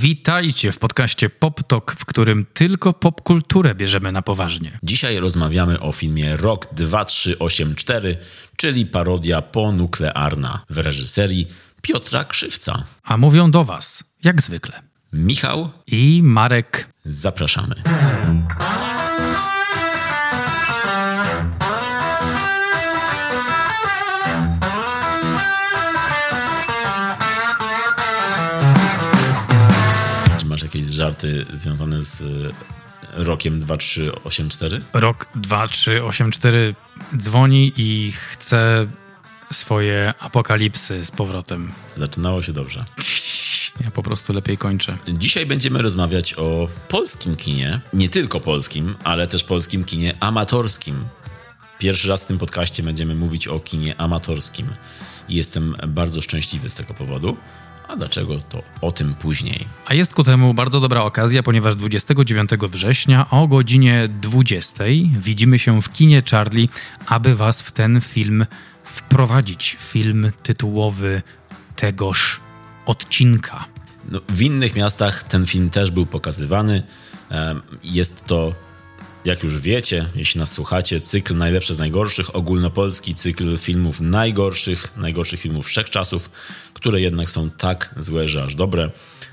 Witajcie w podcaście Pop Talk, w którym tylko popkulturę bierzemy na poważnie. Dzisiaj rozmawiamy o filmie Rok 2384, czyli parodia ponuklearna w reżyserii Piotra Krzywca. A mówią do Was, jak zwykle, Michał, i Marek. zapraszamy. Jakieś żarty związane z e, rokiem 2384? Rok 2384 dzwoni i chce swoje apokalipsy z powrotem. Zaczynało się dobrze. Ja po prostu lepiej kończę. Dzisiaj będziemy rozmawiać o polskim kinie. Nie tylko polskim, ale też polskim kinie amatorskim. Pierwszy raz w tym podcaście będziemy mówić o kinie amatorskim. I jestem bardzo szczęśliwy z tego powodu. A dlaczego, to o tym później. A jest ku temu bardzo dobra okazja, ponieważ 29 września o godzinie 20 widzimy się w kinie Charlie, aby was w ten film wprowadzić. Film tytułowy tegoż odcinka. No, w innych miastach ten film też był pokazywany. Jest to, jak już wiecie, jeśli nas słuchacie, cykl najlepsze z najgorszych, ogólnopolski cykl filmów najgorszych, najgorszych filmów wszechczasów, które jednak są tak złe, że aż dobre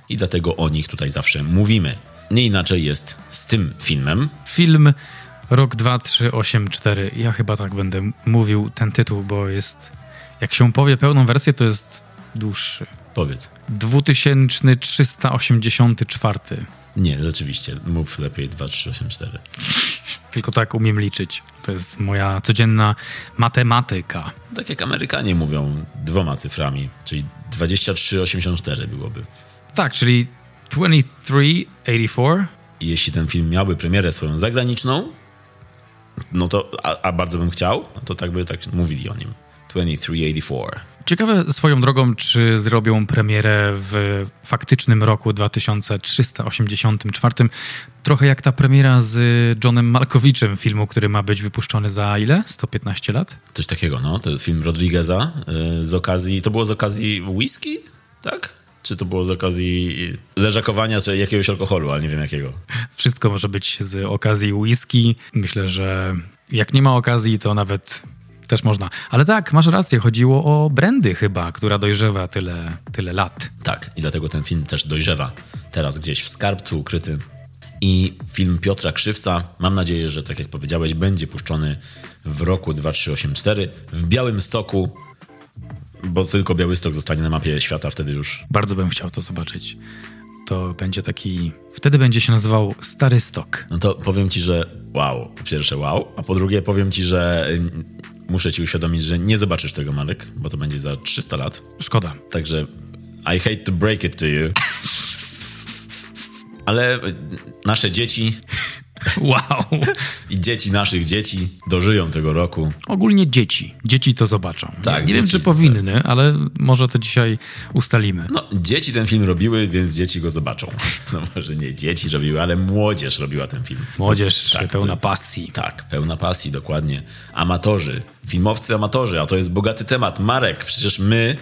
i dlatego o nich tutaj zawsze mówimy. Nie inaczej jest z tym filmem. Film Rok 2384. Ja chyba tak będę mówił ten tytuł, bo jest. Jak się powie pełną wersję, to jest dłuższy. Powiedz. 2384. Nie, rzeczywiście, mów lepiej 2384. Tylko tak umiem liczyć. To jest moja codzienna matematyka. Tak jak Amerykanie mówią dwoma cyframi, czyli 2384 byłoby. Tak, czyli 2384. I jeśli ten film miałby premierę swoją zagraniczną, no to, a, a bardzo bym chciał, no to tak by tak mówili o nim. 2384. Ciekawe swoją drogą, czy zrobią premierę w faktycznym roku 2384. Trochę jak ta premiera z Johnem Malkowiczem filmu, który ma być wypuszczony za ile? 115 lat? Coś takiego, no. To film Rodrigueza y, z okazji, to było z okazji whisky, tak? Czy to było z okazji leżakowania, czy jakiegoś alkoholu, ale nie wiem jakiego. Wszystko może być z okazji whisky. Myślę, że jak nie ma okazji, to nawet też można. Ale tak, masz rację, chodziło o brandy chyba, która dojrzewa tyle, tyle lat. Tak, i dlatego ten film też dojrzewa teraz gdzieś w skarbcu ukryty. I film Piotra Krzywca, mam nadzieję, że tak jak powiedziałeś, będzie puszczony w roku 2384 w Białym Stoku, bo tylko Białystok zostanie na mapie świata wtedy już. Bardzo bym chciał to zobaczyć. To będzie taki. Wtedy będzie się nazywał Stary Stok. No to powiem ci, że wow, po pierwsze wow, a po drugie powiem ci, że muszę ci uświadomić, że nie zobaczysz tego, Marek, bo to będzie za 300 lat. Szkoda. Także I hate to break it to you. Ale nasze dzieci Wow. i dzieci naszych dzieci dożyją tego roku. Ogólnie dzieci. Dzieci to zobaczą. Tak, nie wiem, dzieci, czy powinny, ale może to dzisiaj ustalimy. No, dzieci ten film robiły, więc dzieci go zobaczą. No może nie dzieci robiły, ale młodzież robiła ten film. Młodzież Tak, pełna jest- pasji. Tak, pełna pasji, dokładnie. Amatorzy, filmowcy amatorzy, a to jest bogaty temat. Marek, przecież my,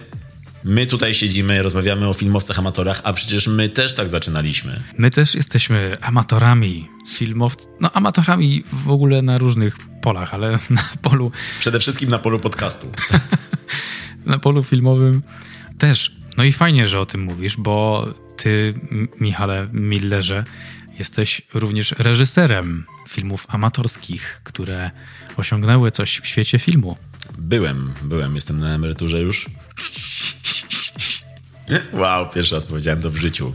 my tutaj siedzimy, rozmawiamy o filmowcach amatorach, a przecież my też tak zaczynaliśmy. My też jesteśmy amatorami filmowców. No, amatorami w ogóle na różnych polach, ale na polu, Przede wszystkim na polu podcastu. na polu filmowym też. No i fajnie, że o tym mówisz, bo ty, Michale Millerze, jesteś również reżyserem filmów amatorskich, które osiągnęły coś w świecie filmu. Byłem, byłem, jestem na emeryturze już. Wow, pierwszy raz powiedziałem to w życiu.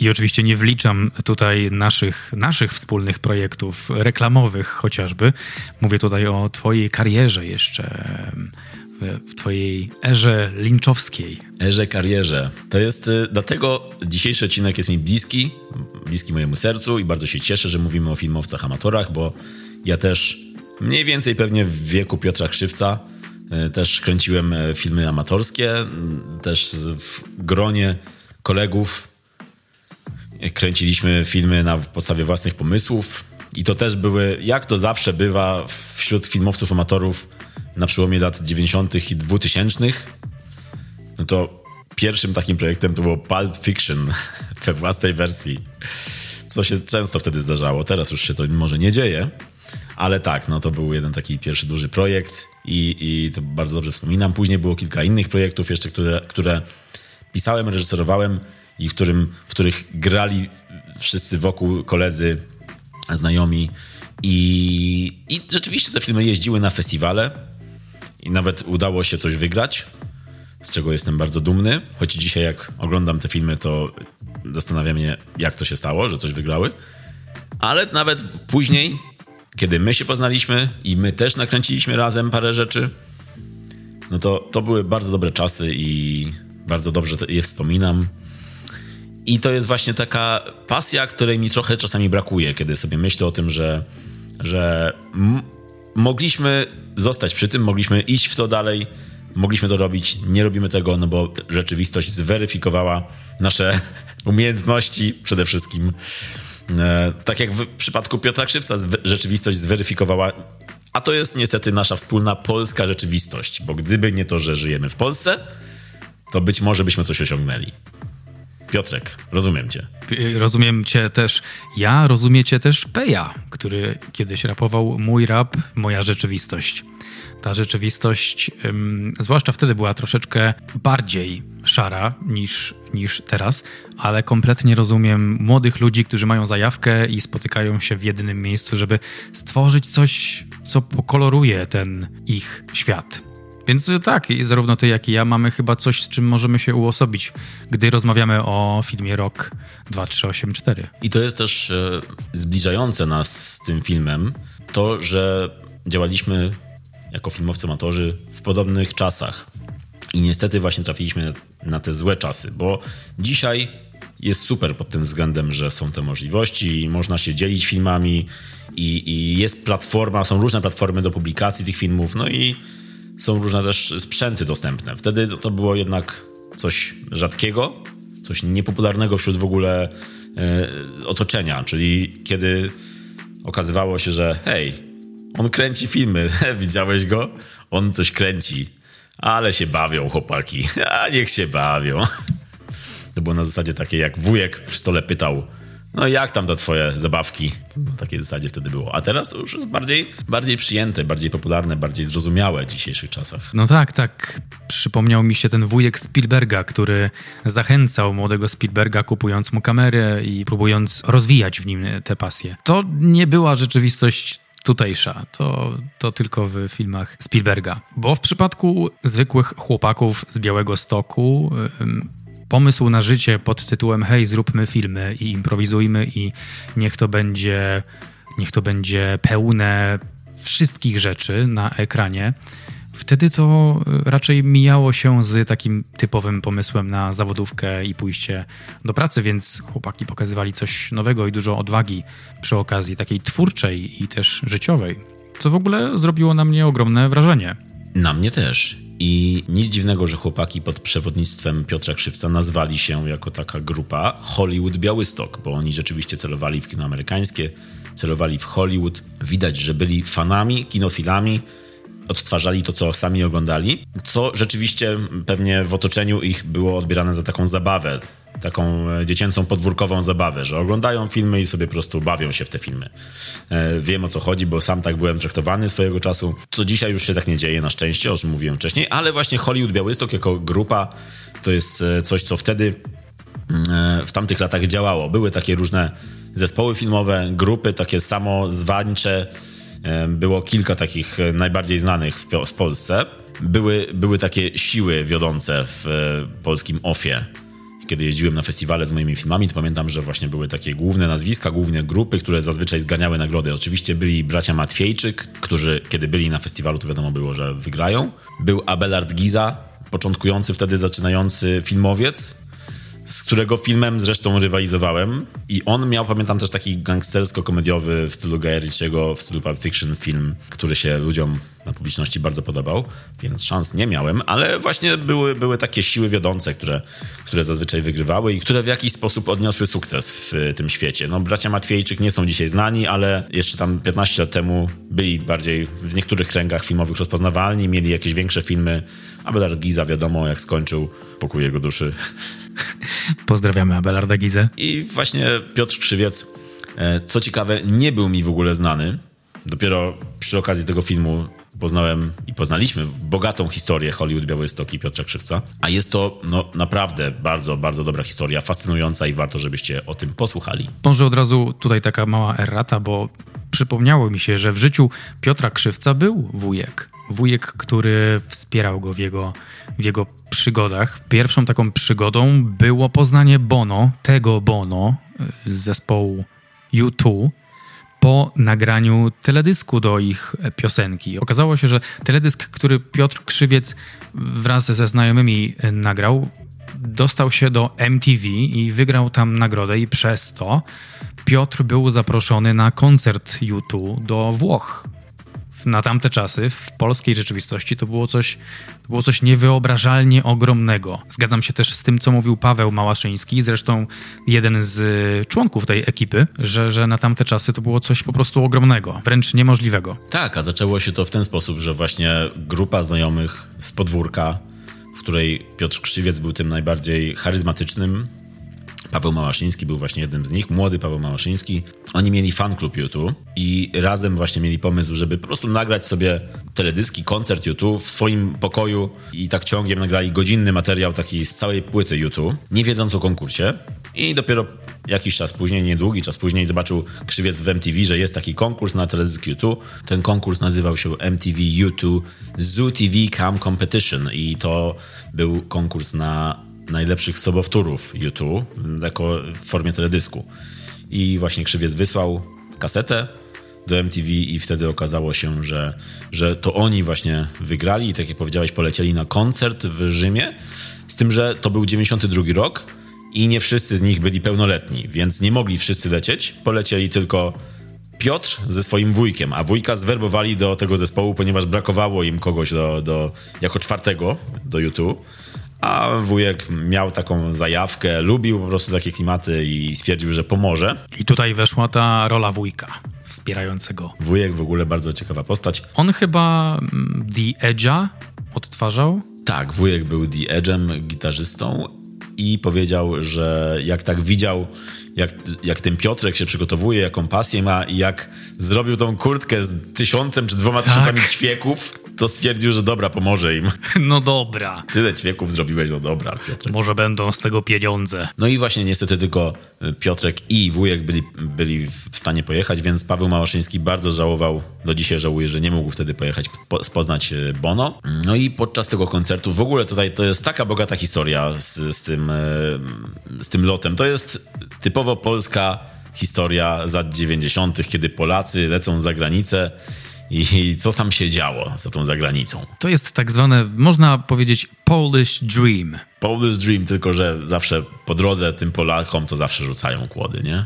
I oczywiście nie wliczam tutaj naszych, naszych wspólnych projektów reklamowych chociażby. Mówię tutaj o twojej karierze jeszcze, w, twojej erze linczowskiej. Erze karierze. To jest, y, dlatego dzisiejszy odcinek jest mi bliski, bliski mojemu sercu i bardzo się cieszę, że mówimy o filmowcach amatorach, bo ja też mniej więcej pewnie w wieku Piotra Krzywca też kręciłem y, filmy amatorskie, też w gronie kolegów y, kręciliśmy filmy na podstawie własnych pomysłów i to też były, jak to zawsze bywa wśród filmowców amatorów na przełomie lat 90. i 2000, no to pierwszym takim projektem to było Pulp Fiction we własnej wersji, co się często wtedy zdarzało. Teraz już się to może nie dzieje, ale tak, no to był jeden taki pierwszy duży projekt i, i to bardzo dobrze wspominam. Później było kilka innych projektów jeszcze, które, które pisałem, reżyserowałem i w, którym, w których grali wszyscy wokół koledzy, znajomi. I, I rzeczywiście te filmy jeździły na festiwale i nawet udało się coś wygrać, z czego jestem bardzo dumny. Choć dzisiaj, jak oglądam te filmy, to zastanawiam mnie, jak to się stało, że coś wygrały. Ale nawet później, kiedy my się poznaliśmy i my też nakręciliśmy razem parę rzeczy, no to to były bardzo dobre czasy i bardzo dobrze je wspominam. I to jest właśnie taka pasja, której mi trochę czasami brakuje, kiedy sobie myślę o tym, że, że mogliśmy zostać przy tym, mogliśmy iść w to dalej, mogliśmy to robić, nie robimy tego, no bo rzeczywistość zweryfikowała nasze umiejętności przede wszystkim. E, tak jak w przypadku Piotra Krzywca rzeczywistość zweryfikowała, a to jest niestety nasza wspólna polska rzeczywistość, bo gdyby nie to, że żyjemy w Polsce, to być może byśmy coś osiągnęli. Piotrek, rozumiem cię. Rozumiem cię też. Ja rozumiecie też Peja, który kiedyś rapował mój rap, moja rzeczywistość. Ta rzeczywistość, ym, zwłaszcza wtedy była troszeczkę bardziej szara niż, niż teraz, ale kompletnie rozumiem młodych ludzi, którzy mają zajawkę i spotykają się w jednym miejscu, żeby stworzyć coś, co pokoloruje ten ich świat. Więc tak, zarówno ty, jak i ja mamy chyba coś, z czym możemy się uosobić, gdy rozmawiamy o filmie Rok 2384. I to jest też e, zbliżające nas z tym filmem to, że działaliśmy jako filmowcy amatorzy w podobnych czasach. I niestety właśnie trafiliśmy na te złe czasy, bo dzisiaj jest super pod tym względem, że są te możliwości, można się dzielić filmami i, i jest platforma, są różne platformy do publikacji tych filmów, no i są różne też sprzęty dostępne. Wtedy to było jednak coś rzadkiego, coś niepopularnego wśród w ogóle e, otoczenia, czyli kiedy okazywało się, że hej, on kręci filmy, widziałeś go? On coś kręci, ale się bawią chłopaki, a niech się bawią. To było na zasadzie takiej, jak wujek przy stole pytał, no jak tam te twoje zabawki? Na takiej zasadzie wtedy było. A teraz to już jest bardziej, bardziej przyjęte, bardziej popularne, bardziej zrozumiałe w dzisiejszych czasach. No tak, tak. Przypomniał mi się ten wujek Spielberga, który zachęcał młodego Spielberga kupując mu kamerę i próbując rozwijać w nim te pasje. To nie była rzeczywistość tutejsza. To, to tylko w filmach Spielberga. Bo w przypadku zwykłych chłopaków z Białego Stoku pomysł na życie pod tytułem hej, zróbmy filmy i improwizujmy i niech to będzie, niech to będzie pełne wszystkich rzeczy na ekranie, wtedy to raczej mijało się z takim typowym pomysłem na zawodówkę i pójście do pracy, więc chłopaki pokazywali coś nowego i dużo odwagi przy okazji takiej twórczej i też życiowej, co w ogóle zrobiło na mnie ogromne wrażenie. Na mnie też. I nic dziwnego, że chłopaki pod przewodnictwem Piotra Krzywca nazwali się jako taka grupa Hollywood Białystok, bo oni rzeczywiście celowali w kino amerykańskie, celowali w Hollywood. Widać, że byli fanami, kinofilami, odtwarzali to, co sami oglądali, co rzeczywiście pewnie w otoczeniu ich było odbierane za taką zabawę, taką e, dziecięcą podwórkową zabawę, że oglądają filmy i sobie po prostu bawią się w te filmy. E, wiem o co chodzi, bo sam tak byłem traktowany swojego czasu, co dzisiaj już się tak nie dzieje na szczęście, o czym mówiłem wcześniej, ale właśnie Hollywood Białystok jako grupa to jest e, coś, co wtedy mm, w tamtych latach działało. Były takie różne zespoły filmowe, grupy takie samozwańcze, było kilka takich najbardziej znanych w, w Polsce. Były, były takie siły wiodące w polskim OFie kiedy jeździłem na festiwale z moimi filmami, to pamiętam, że właśnie były takie główne nazwiska, główne grupy, które zazwyczaj zganiały nagrody. Oczywiście byli bracia Matwiejczyk, którzy kiedy byli na festiwalu, to wiadomo było, że wygrają. Był Abelard Giza, początkujący wtedy zaczynający filmowiec, z którego filmem zresztą rywalizowałem. I on miał, pamiętam, też taki gangstersko-komediowy w stylu Gaja w stylu Pulp Fiction film, który się ludziom publiczności bardzo podobał, więc szans nie miałem, ale właśnie były, były takie siły wiodące, które, które zazwyczaj wygrywały i które w jakiś sposób odniosły sukces w tym świecie. No, bracia Matwiejczyk nie są dzisiaj znani, ale jeszcze tam 15 lat temu byli bardziej w niektórych kręgach filmowych rozpoznawalni, mieli jakieś większe filmy. Abelard Giza wiadomo, jak skończył, pokój jego duszy. Pozdrawiamy Abelarda Gizę. I właśnie Piotr Krzywiec, e, co ciekawe, nie był mi w ogóle znany. Dopiero przy okazji tego filmu poznałem i poznaliśmy bogatą historię Hollywood Białystok i Piotra Krzywca. A jest to no, naprawdę bardzo, bardzo dobra historia, fascynująca i warto, żebyście o tym posłuchali. Może od razu tutaj taka mała errata, bo przypomniało mi się, że w życiu Piotra Krzywca był wujek. Wujek, który wspierał go w jego, w jego przygodach. Pierwszą taką przygodą było poznanie Bono, tego Bono z zespołu U2 po nagraniu teledysku do ich piosenki. Okazało się, że teledysk, który Piotr Krzywiec wraz ze znajomymi nagrał, dostał się do MTV i wygrał tam nagrodę i przez to Piotr był zaproszony na koncert U2 do Włoch na tamte czasy w polskiej rzeczywistości to było coś, to było coś niewyobrażalnie ogromnego. Zgadzam się też z tym, co mówił Paweł Małaszyński, zresztą jeden z członków tej ekipy, że, że na tamte czasy to było coś po prostu ogromnego, wręcz niemożliwego. Tak, a zaczęło się to w ten sposób, że właśnie grupa znajomych z podwórka, w której Piotr Krzywiec był tym najbardziej charyzmatycznym, Paweł Małaszyński był właśnie jednym z nich, młody Paweł Małaszyński. Oni mieli fan klub YouTube i razem właśnie mieli pomysł, żeby po prostu nagrać sobie teledyski, koncert YouTube w swoim pokoju i tak ciągiem nagrali godzinny materiał taki z całej płyty YouTube, nie wiedząc o konkursie. I dopiero jakiś czas później, niedługi czas później zobaczył Krzywiec w MTV, że jest taki konkurs na teledysk YouTube. Ten konkurs nazywał się MTV YouTube Zoo TV Cam Competition i to był konkurs na najlepszych sobowtórów YouTube jako w formie teledysku. I właśnie Krzywiec wysłał kasetę do MTV i wtedy okazało się, że, że to oni właśnie wygrali i tak jak powiedziałeś, polecieli na koncert w Rzymie, z tym, że to był 92 rok i nie wszyscy z nich byli pełnoletni, więc nie mogli wszyscy lecieć, polecieli tylko Piotr ze swoim wujkiem, a wujka zwerbowali do tego zespołu, ponieważ brakowało im kogoś do, do, jako czwartego do YouTube. A wujek miał taką zajawkę, lubił po prostu takie klimaty i stwierdził, że pomoże. I tutaj weszła ta rola wujka wspierającego. Wujek w ogóle bardzo ciekawa postać. On chyba mm, The Edge'a odtwarzał? Tak, wujek był The Edge'em, gitarzystą i powiedział, że jak tak widział, jak, jak ten Piotrek się przygotowuje, jaką pasję ma i jak zrobił tą kurtkę z tysiącem czy dwoma tak. tysiącami ćwieków, to stwierdził, że dobra, pomoże im. No dobra. Tyle ćwieków zrobiłeś, no dobra, Piotrek. Może będą z tego pieniądze. No i właśnie niestety tylko y, Piotrek i wujek byli, byli w stanie pojechać, więc Paweł Małaszyński bardzo żałował, do dzisiaj żałuje, że nie mógł wtedy pojechać, po, spoznać y, Bono. No i podczas tego koncertu, w ogóle tutaj to jest taka bogata historia z, z, tym, y, z tym lotem. To jest typowo polska historia z lat 90., kiedy Polacy lecą za granicę i co tam się działo za tą zagranicą. To jest tak zwane, można powiedzieć, Polish Dream. Polish Dream, tylko że zawsze po drodze tym Polakom to zawsze rzucają kłody, nie?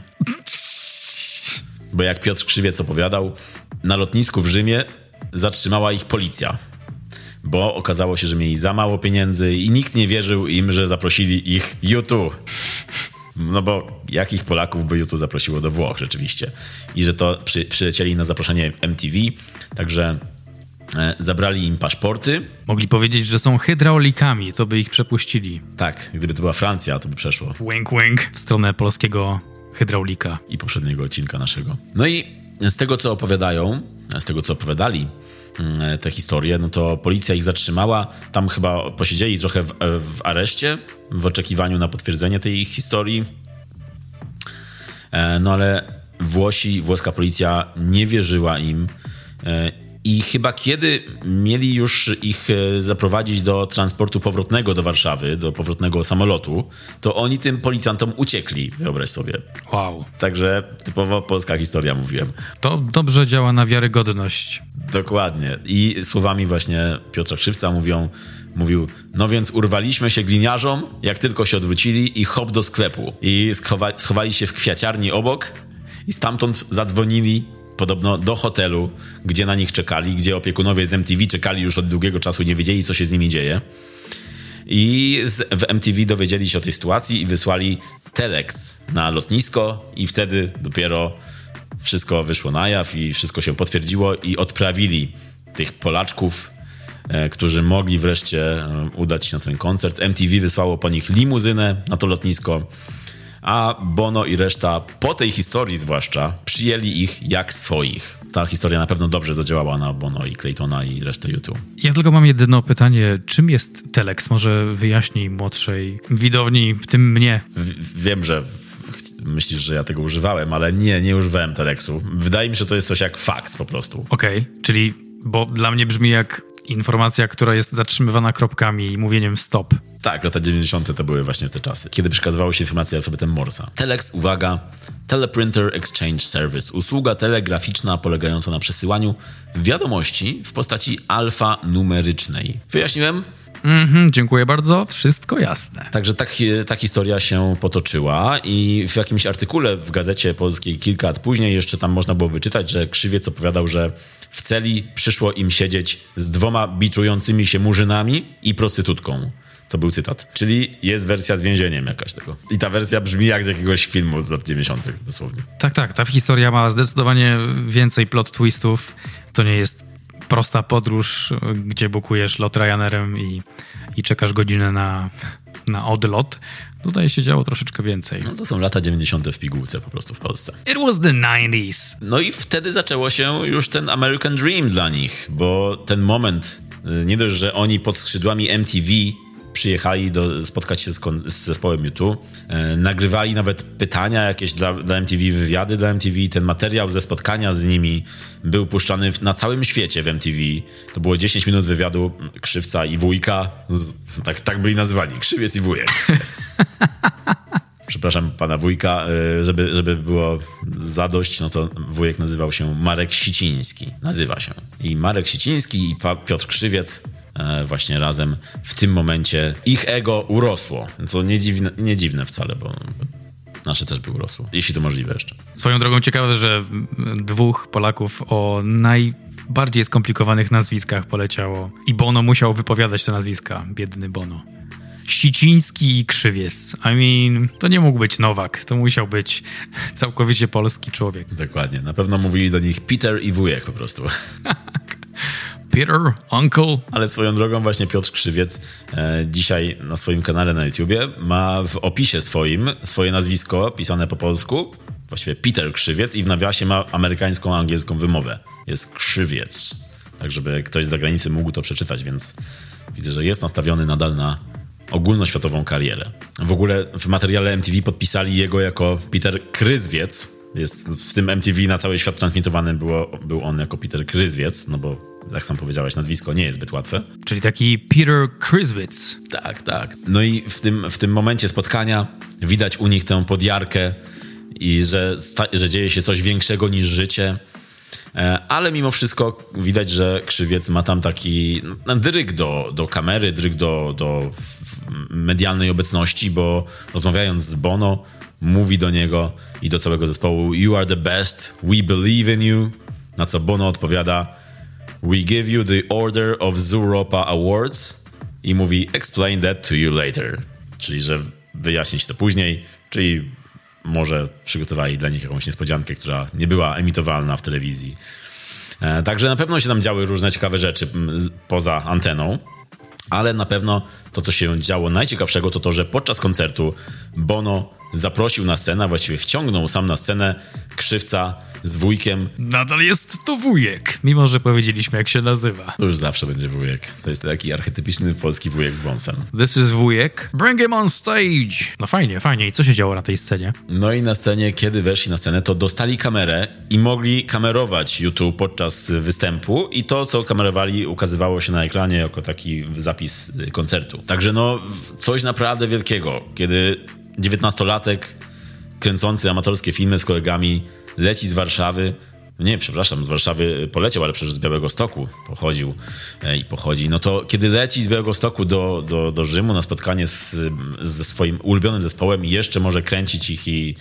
Bo jak Piotr Krzywiec opowiadał, na lotnisku w Rzymie zatrzymała ich policja. Bo okazało się, że mieli za mało pieniędzy i nikt nie wierzył im, że zaprosili ich YouTube. No bo jakich Polaków by YouTube zaprosiło do Włoch rzeczywiście. I że to przy, przylecieli na zaproszenie MTV, także e, zabrali im paszporty. Mogli powiedzieć, że są hydraulikami, to by ich przepuścili. Tak, gdyby to była Francja, to by przeszło. Wink, wink w stronę polskiego hydraulika. I poprzedniego odcinka naszego. No i z tego, co opowiadają, z tego, co opowiadali, te historie, no to policja ich zatrzymała. Tam chyba posiedzieli trochę w, w areszcie w oczekiwaniu na potwierdzenie tej ich historii. E, no ale Włosi, włoska policja nie wierzyła im e, i chyba kiedy mieli już ich e, zaprowadzić do transportu powrotnego do Warszawy, do powrotnego samolotu, to oni tym policjantom uciekli, wyobraź sobie. Wow. Także typowo polska historia mówiłem. To dobrze działa na wiarygodność. Dokładnie. I słowami właśnie Piotra Krzywca mówią, mówił, no więc urwaliśmy się gliniarzom, jak tylko się odwrócili i hop do sklepu. I schowali, schowali się w kwiaciarni obok i stamtąd zadzwonili podobno do hotelu, gdzie na nich czekali, gdzie opiekunowie z MTV czekali już od długiego czasu nie wiedzieli, co się z nimi dzieje. I z, w MTV dowiedzieli się o tej sytuacji i wysłali telex na lotnisko i wtedy dopiero wszystko wyszło na jaw i wszystko się potwierdziło i odprawili tych Polaczków, e, którzy mogli wreszcie e, udać się na ten koncert. MTV wysłało po nich limuzynę na to lotnisko a Bono i reszta, po tej historii zwłaszcza, przyjęli ich jak swoich. Ta historia na pewno dobrze zadziałała na Bono i Claytona i resztę YouTube. Ja tylko mam jedno pytanie. Czym jest Telex? Może wyjaśnij młodszej widowni, w tym mnie. W wiem, że myślisz, że ja tego używałem, ale nie, nie używałem Telexu. Wydaje mi się, że to jest coś jak fax po prostu. Okej, okay, czyli, bo dla mnie brzmi jak informacja, która jest zatrzymywana kropkami i mówieniem stop. Tak, lata 90. to były właśnie te czasy, kiedy przekazywało się informacje alfabetem Morsa. Telex, uwaga, Teleprinter Exchange Service, usługa telegraficzna polegająca na przesyłaniu wiadomości w postaci alfanumerycznej. Wyjaśniłem? Mhm, dziękuję bardzo, wszystko jasne. Także tak, ta historia się potoczyła i w jakimś artykule w Gazecie Polskiej kilka lat później jeszcze tam można było wyczytać, że Krzywiec opowiadał, że w celi przyszło im siedzieć z dwoma biczującymi się murzynami i prostytutką. To był cytat. Czyli jest wersja z więzieniem jakaś tego. I ta wersja brzmi jak z jakiegoś filmu z lat 90. dosłownie. Tak, tak. Ta historia ma zdecydowanie więcej plot twistów. To nie jest prosta podróż, gdzie bukujesz lot Ryanerem i, i czekasz godzinę na, na odlot. Tutaj się działo troszeczkę więcej. No to są lata 90. w pigułce po prostu w Polsce. It was the 90s. No i wtedy zaczęło się już ten American Dream dla nich, bo ten moment, y, nie dość, że oni pod skrzydłami MTV przyjechali do, spotkać się z, z zespołem YouTube. E, nagrywali nawet pytania jakieś dla, dla MTV, wywiady dla MTV. Ten materiał ze spotkania z nimi był puszczany na całym świecie w MTV. To było 10 minut wywiadu Krzywca i Wujka. Z, tak, tak byli nazywani, Krzywiec i Wujek. przepraszam pana wujka, e, żeby, żeby było zadość, no to wujek nazywał się Marek Siciński. Nazywa się. I Marek Siciński i Piotr Krzywiec właśnie razem w tym momencie ich ego urosło. Co nie dziwne, nie dziwne wcale, bo nasze też by urosło, jeśli to możliwe jeszcze. Swoją drogą ciekawe, że dwóch Polaków o najbardziej skomplikowanych nazwiskach poleciało i Bono musiał wypowiadać te nazwiska, biedny Bono. Siciński i Krzywiec. I mean, to nie mógł być Nowak, to musiał być całkowicie polski człowiek. Dokładnie, na pewno mówili do nich Peter i wujek po prostu. Peter, Uncle. Ale swoją drogą właśnie Piotr Krzywiec e, dzisiaj na swoim kanale na YouTubie ma w opisie swoim swoje nazwisko pisane po polsku, właściwie Peter Krzywiec i w nawiasie ma amerykańską, angielską wymowę. Jest Krzywiec. Tak, żeby ktoś z zagranicy mógł to przeczytać, więc widzę, że jest nastawiony nadal na ogólnoświatową karierę. W ogóle w materiale MTV podpisali jego jako Peter Kryzwiec, jest w tym MTV na cały świat transmitowany było, był on jako Peter Kryzwiec, no bo jak sam powiedziałeś, nazwisko nie jest zbyt łatwe. Czyli taki Peter Kryzwiec. Tak, tak. No i w tym, w tym momencie spotkania widać u nich tę podjarkę i że, że dzieje się coś większego niż życie. E, ale mimo wszystko widać, że Krzywiec ma tam taki no, dryg do, do kamery, dryg do, do medialnej obecności, bo rozmawiając z Bono, mówi do niego i do całego zespołu You are the best, we believe in you. Na co Bono odpowiada We give you the Order of Zuropa Awards i mówi Explain that to you later. Czyli, że wyjaśnić to później, czyli może przygotowali dla nich jakąś niespodziankę, która nie była emitowalna w telewizji. E, także na pewno się tam działy różne ciekawe rzeczy poza anteną. Ale na pewno to, co się działo najciekawszego, to to, że podczas koncertu Bono zaprosił na scenę, właściwie wciągnął sam na scenę krzywca z wujkiem. Nadal jest to wujek, mimo że powiedzieliśmy, jak się nazywa. To już zawsze będzie wujek. To jest taki archetypiczny polski wujek z wąsem. This is wujek. Bring him on stage. No fajnie, fajnie. I co się działo na tej scenie? No i na scenie, kiedy weszli na scenę, to dostali kamerę i mogli kamerować YouTube podczas występu i to, co kamerowali, ukazywało się na ekranie jako taki zapis koncertu. Także no, coś naprawdę wielkiego, kiedy 19-latek kręcący amatorskie filmy z kolegami leci z Warszawy. Nie, przepraszam, z Warszawy poleciał, ale przecież z Białego Stoku pochodził e, i pochodzi. No to kiedy leci z Białego Stoku do, do, do Rzymu na spotkanie z, ze swoim ulubionym zespołem i jeszcze może kręcić ich i,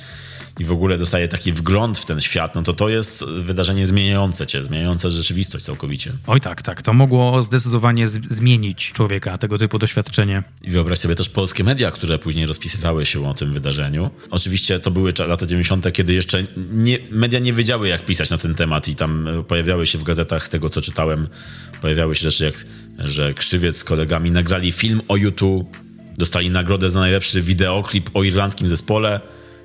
i w ogóle dostaje taki wgląd w ten świat, no to to jest wydarzenie zmieniające cię, zmieniające rzeczywistość całkowicie. Oj tak, tak. To mogło zdecydowanie zmienić człowieka, tego typu doświadczenie. I wyobraź sobie też polskie media, które później rozpisywały się o tym wydarzeniu. Oczywiście to były lata 90., kiedy jeszcze nie, media nie wiedziały, jak pisać na ten temat i tam e, pojawiały się w gazetach, z tego co czytałem, pojawiały się rzeczy jak, że Krzywiec z kolegami nagrali film o YouTube, dostali nagrodę za najlepszy wideoklip o irlandzkim zespole.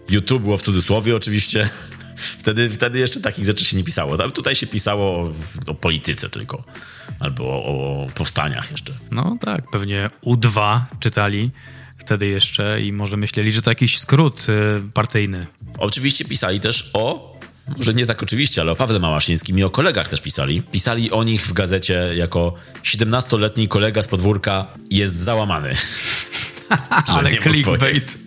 YouTube było w cudzysłowie oczywiście. Wtedy, wtedy jeszcze takich rzeczy się nie pisało. Tam Tutaj się pisało o, o polityce tylko. Albo o, o powstaniach jeszcze. No tak, pewnie U2 czytali wtedy jeszcze i może myśleli, że to jakiś skrót y, partyjny. Oczywiście pisali też o, może nie tak oczywiście, ale o Pawle Małaszyńskim i o kolegach też pisali. Pisali o nich w gazecie jako 17-letni kolega z podwórka jest załamany. Ale clickbait.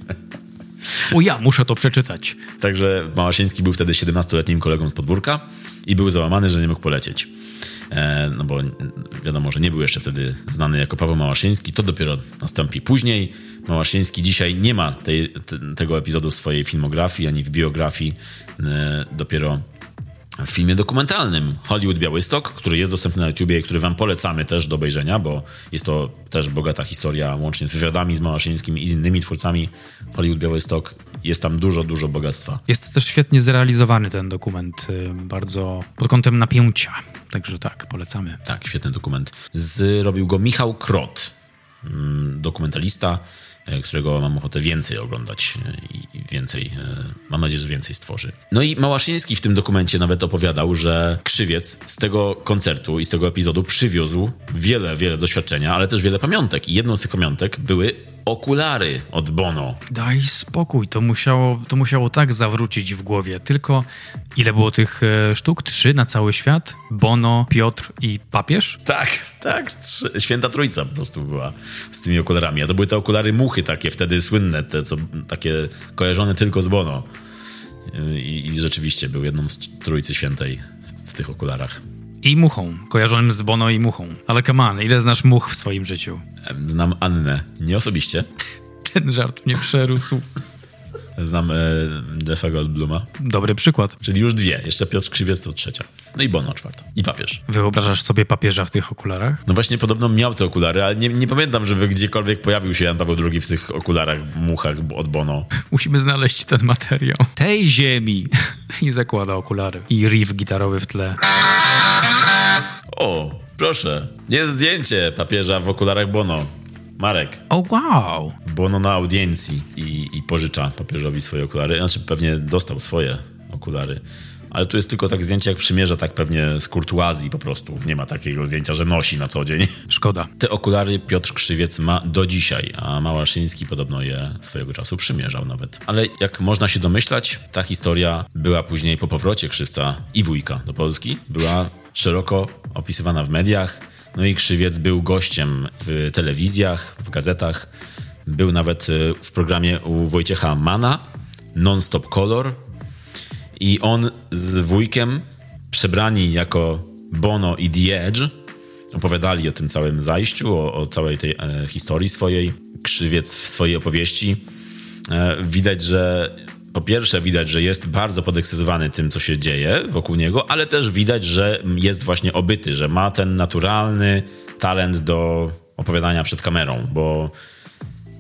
O ja, muszę to przeczytać. Także Małaszyński był wtedy 17-letnim kolegą z podwórka i był załamany, że nie mógł polecieć. E, no bo wiadomo, że nie był jeszcze wtedy znany jako Paweł Małaszyński, to dopiero nastąpi później. Małaszyński dzisiaj nie ma tej, te, tego epizodu w swojej filmografii ani w biografii. E, dopiero w filmie dokumentalnym Hollywood Białystok, który jest dostępny na YouTubie i który wam polecamy też do obejrzenia, bo jest to też bogata historia, łącznie z wywiadami z Małaszyńskim i z innymi twórcami Hollywood Białystok. Jest tam dużo, dużo bogactwa. Jest też świetnie zrealizowany ten dokument, y, bardzo pod kątem napięcia. Także tak, polecamy. Tak, świetny dokument. Zrobił go Michał Krot, mm, dokumentalista, którego mam ochotę więcej oglądać e, i więcej, e, mam nadzieję, że więcej stworzy. No i Małaszyński w tym dokumencie nawet opowiadał, że Krzywiec z tego koncertu i z tego epizodu przywiózł wiele, wiele doświadczenia, ale też wiele pamiątek. I jedną z tych pamiątek były okulary od Bono. Daj spokój, to musiało, to musiało tak zawrócić w głowie. Tylko ile było tych e, sztuk? Trzy na cały świat? Bono, Piotr i papież? Tak, tak. Trzy, święta trójca po prostu była z tymi okularami. A to były te okulary muchy takie wtedy słynne, te co takie kojarzone tylko z Bono. I, I rzeczywiście był jedną z trójcy świętej w tych okularach. I muchą, kojarzonym z Bono i muchą. Ale come on, ile znasz much w swoim życiu? Znam Annę, nie osobiście. Ten żart mnie przerósł. Znam e, Jeffa Goldbluma, Dobry przykład. czyli już dwie. Jeszcze Piotr Krzywiec to trzecia. No i Bono czwarta. I papież. Wyobrażasz sobie papieża w tych okularach? No właśnie podobno miał te okulary, ale nie, nie pamiętam, żeby gdziekolwiek pojawił się Jan Paweł II w tych okularach, muchach od Bono. Musimy znaleźć ten materiał. Tej ziemi. I zakłada okulary. I riff gitarowy w tle. O, proszę. Jest zdjęcie papieża w okularach Bono. Marek. O wow! Bono na audiencji i, i pożycza papieżowi swoje okulary. Znaczy pewnie dostał swoje okulary. Ale tu jest tylko tak zdjęcie, jak przymierza, tak pewnie z kurtuazji po prostu. Nie ma takiego zdjęcia, że nosi na co dzień. Szkoda. Te okulary Piotr Krzywiec ma do dzisiaj, a Małaszyński podobno je swojego czasu przymierzał nawet. Ale jak można się domyślać, ta historia była później po powrocie Krzywca i wujka do Polski. Była szeroko opisywana w mediach. No i Krzywiec był gościem w telewizjach, w gazetach. Był nawet y, w programie u Wojciecha Mana, Non-Stop Color. I on z wujkiem, przebrani jako Bono i The Edge, opowiadali o tym całym zajściu, o, o całej tej e, historii swojej. Krzywiec w swojej opowieści. E, widać, że po pierwsze widać, że jest bardzo podekscytowany tym, co się dzieje wokół niego, ale też widać, że jest właśnie obyty, że ma ten naturalny talent do opowiadania przed kamerą, bo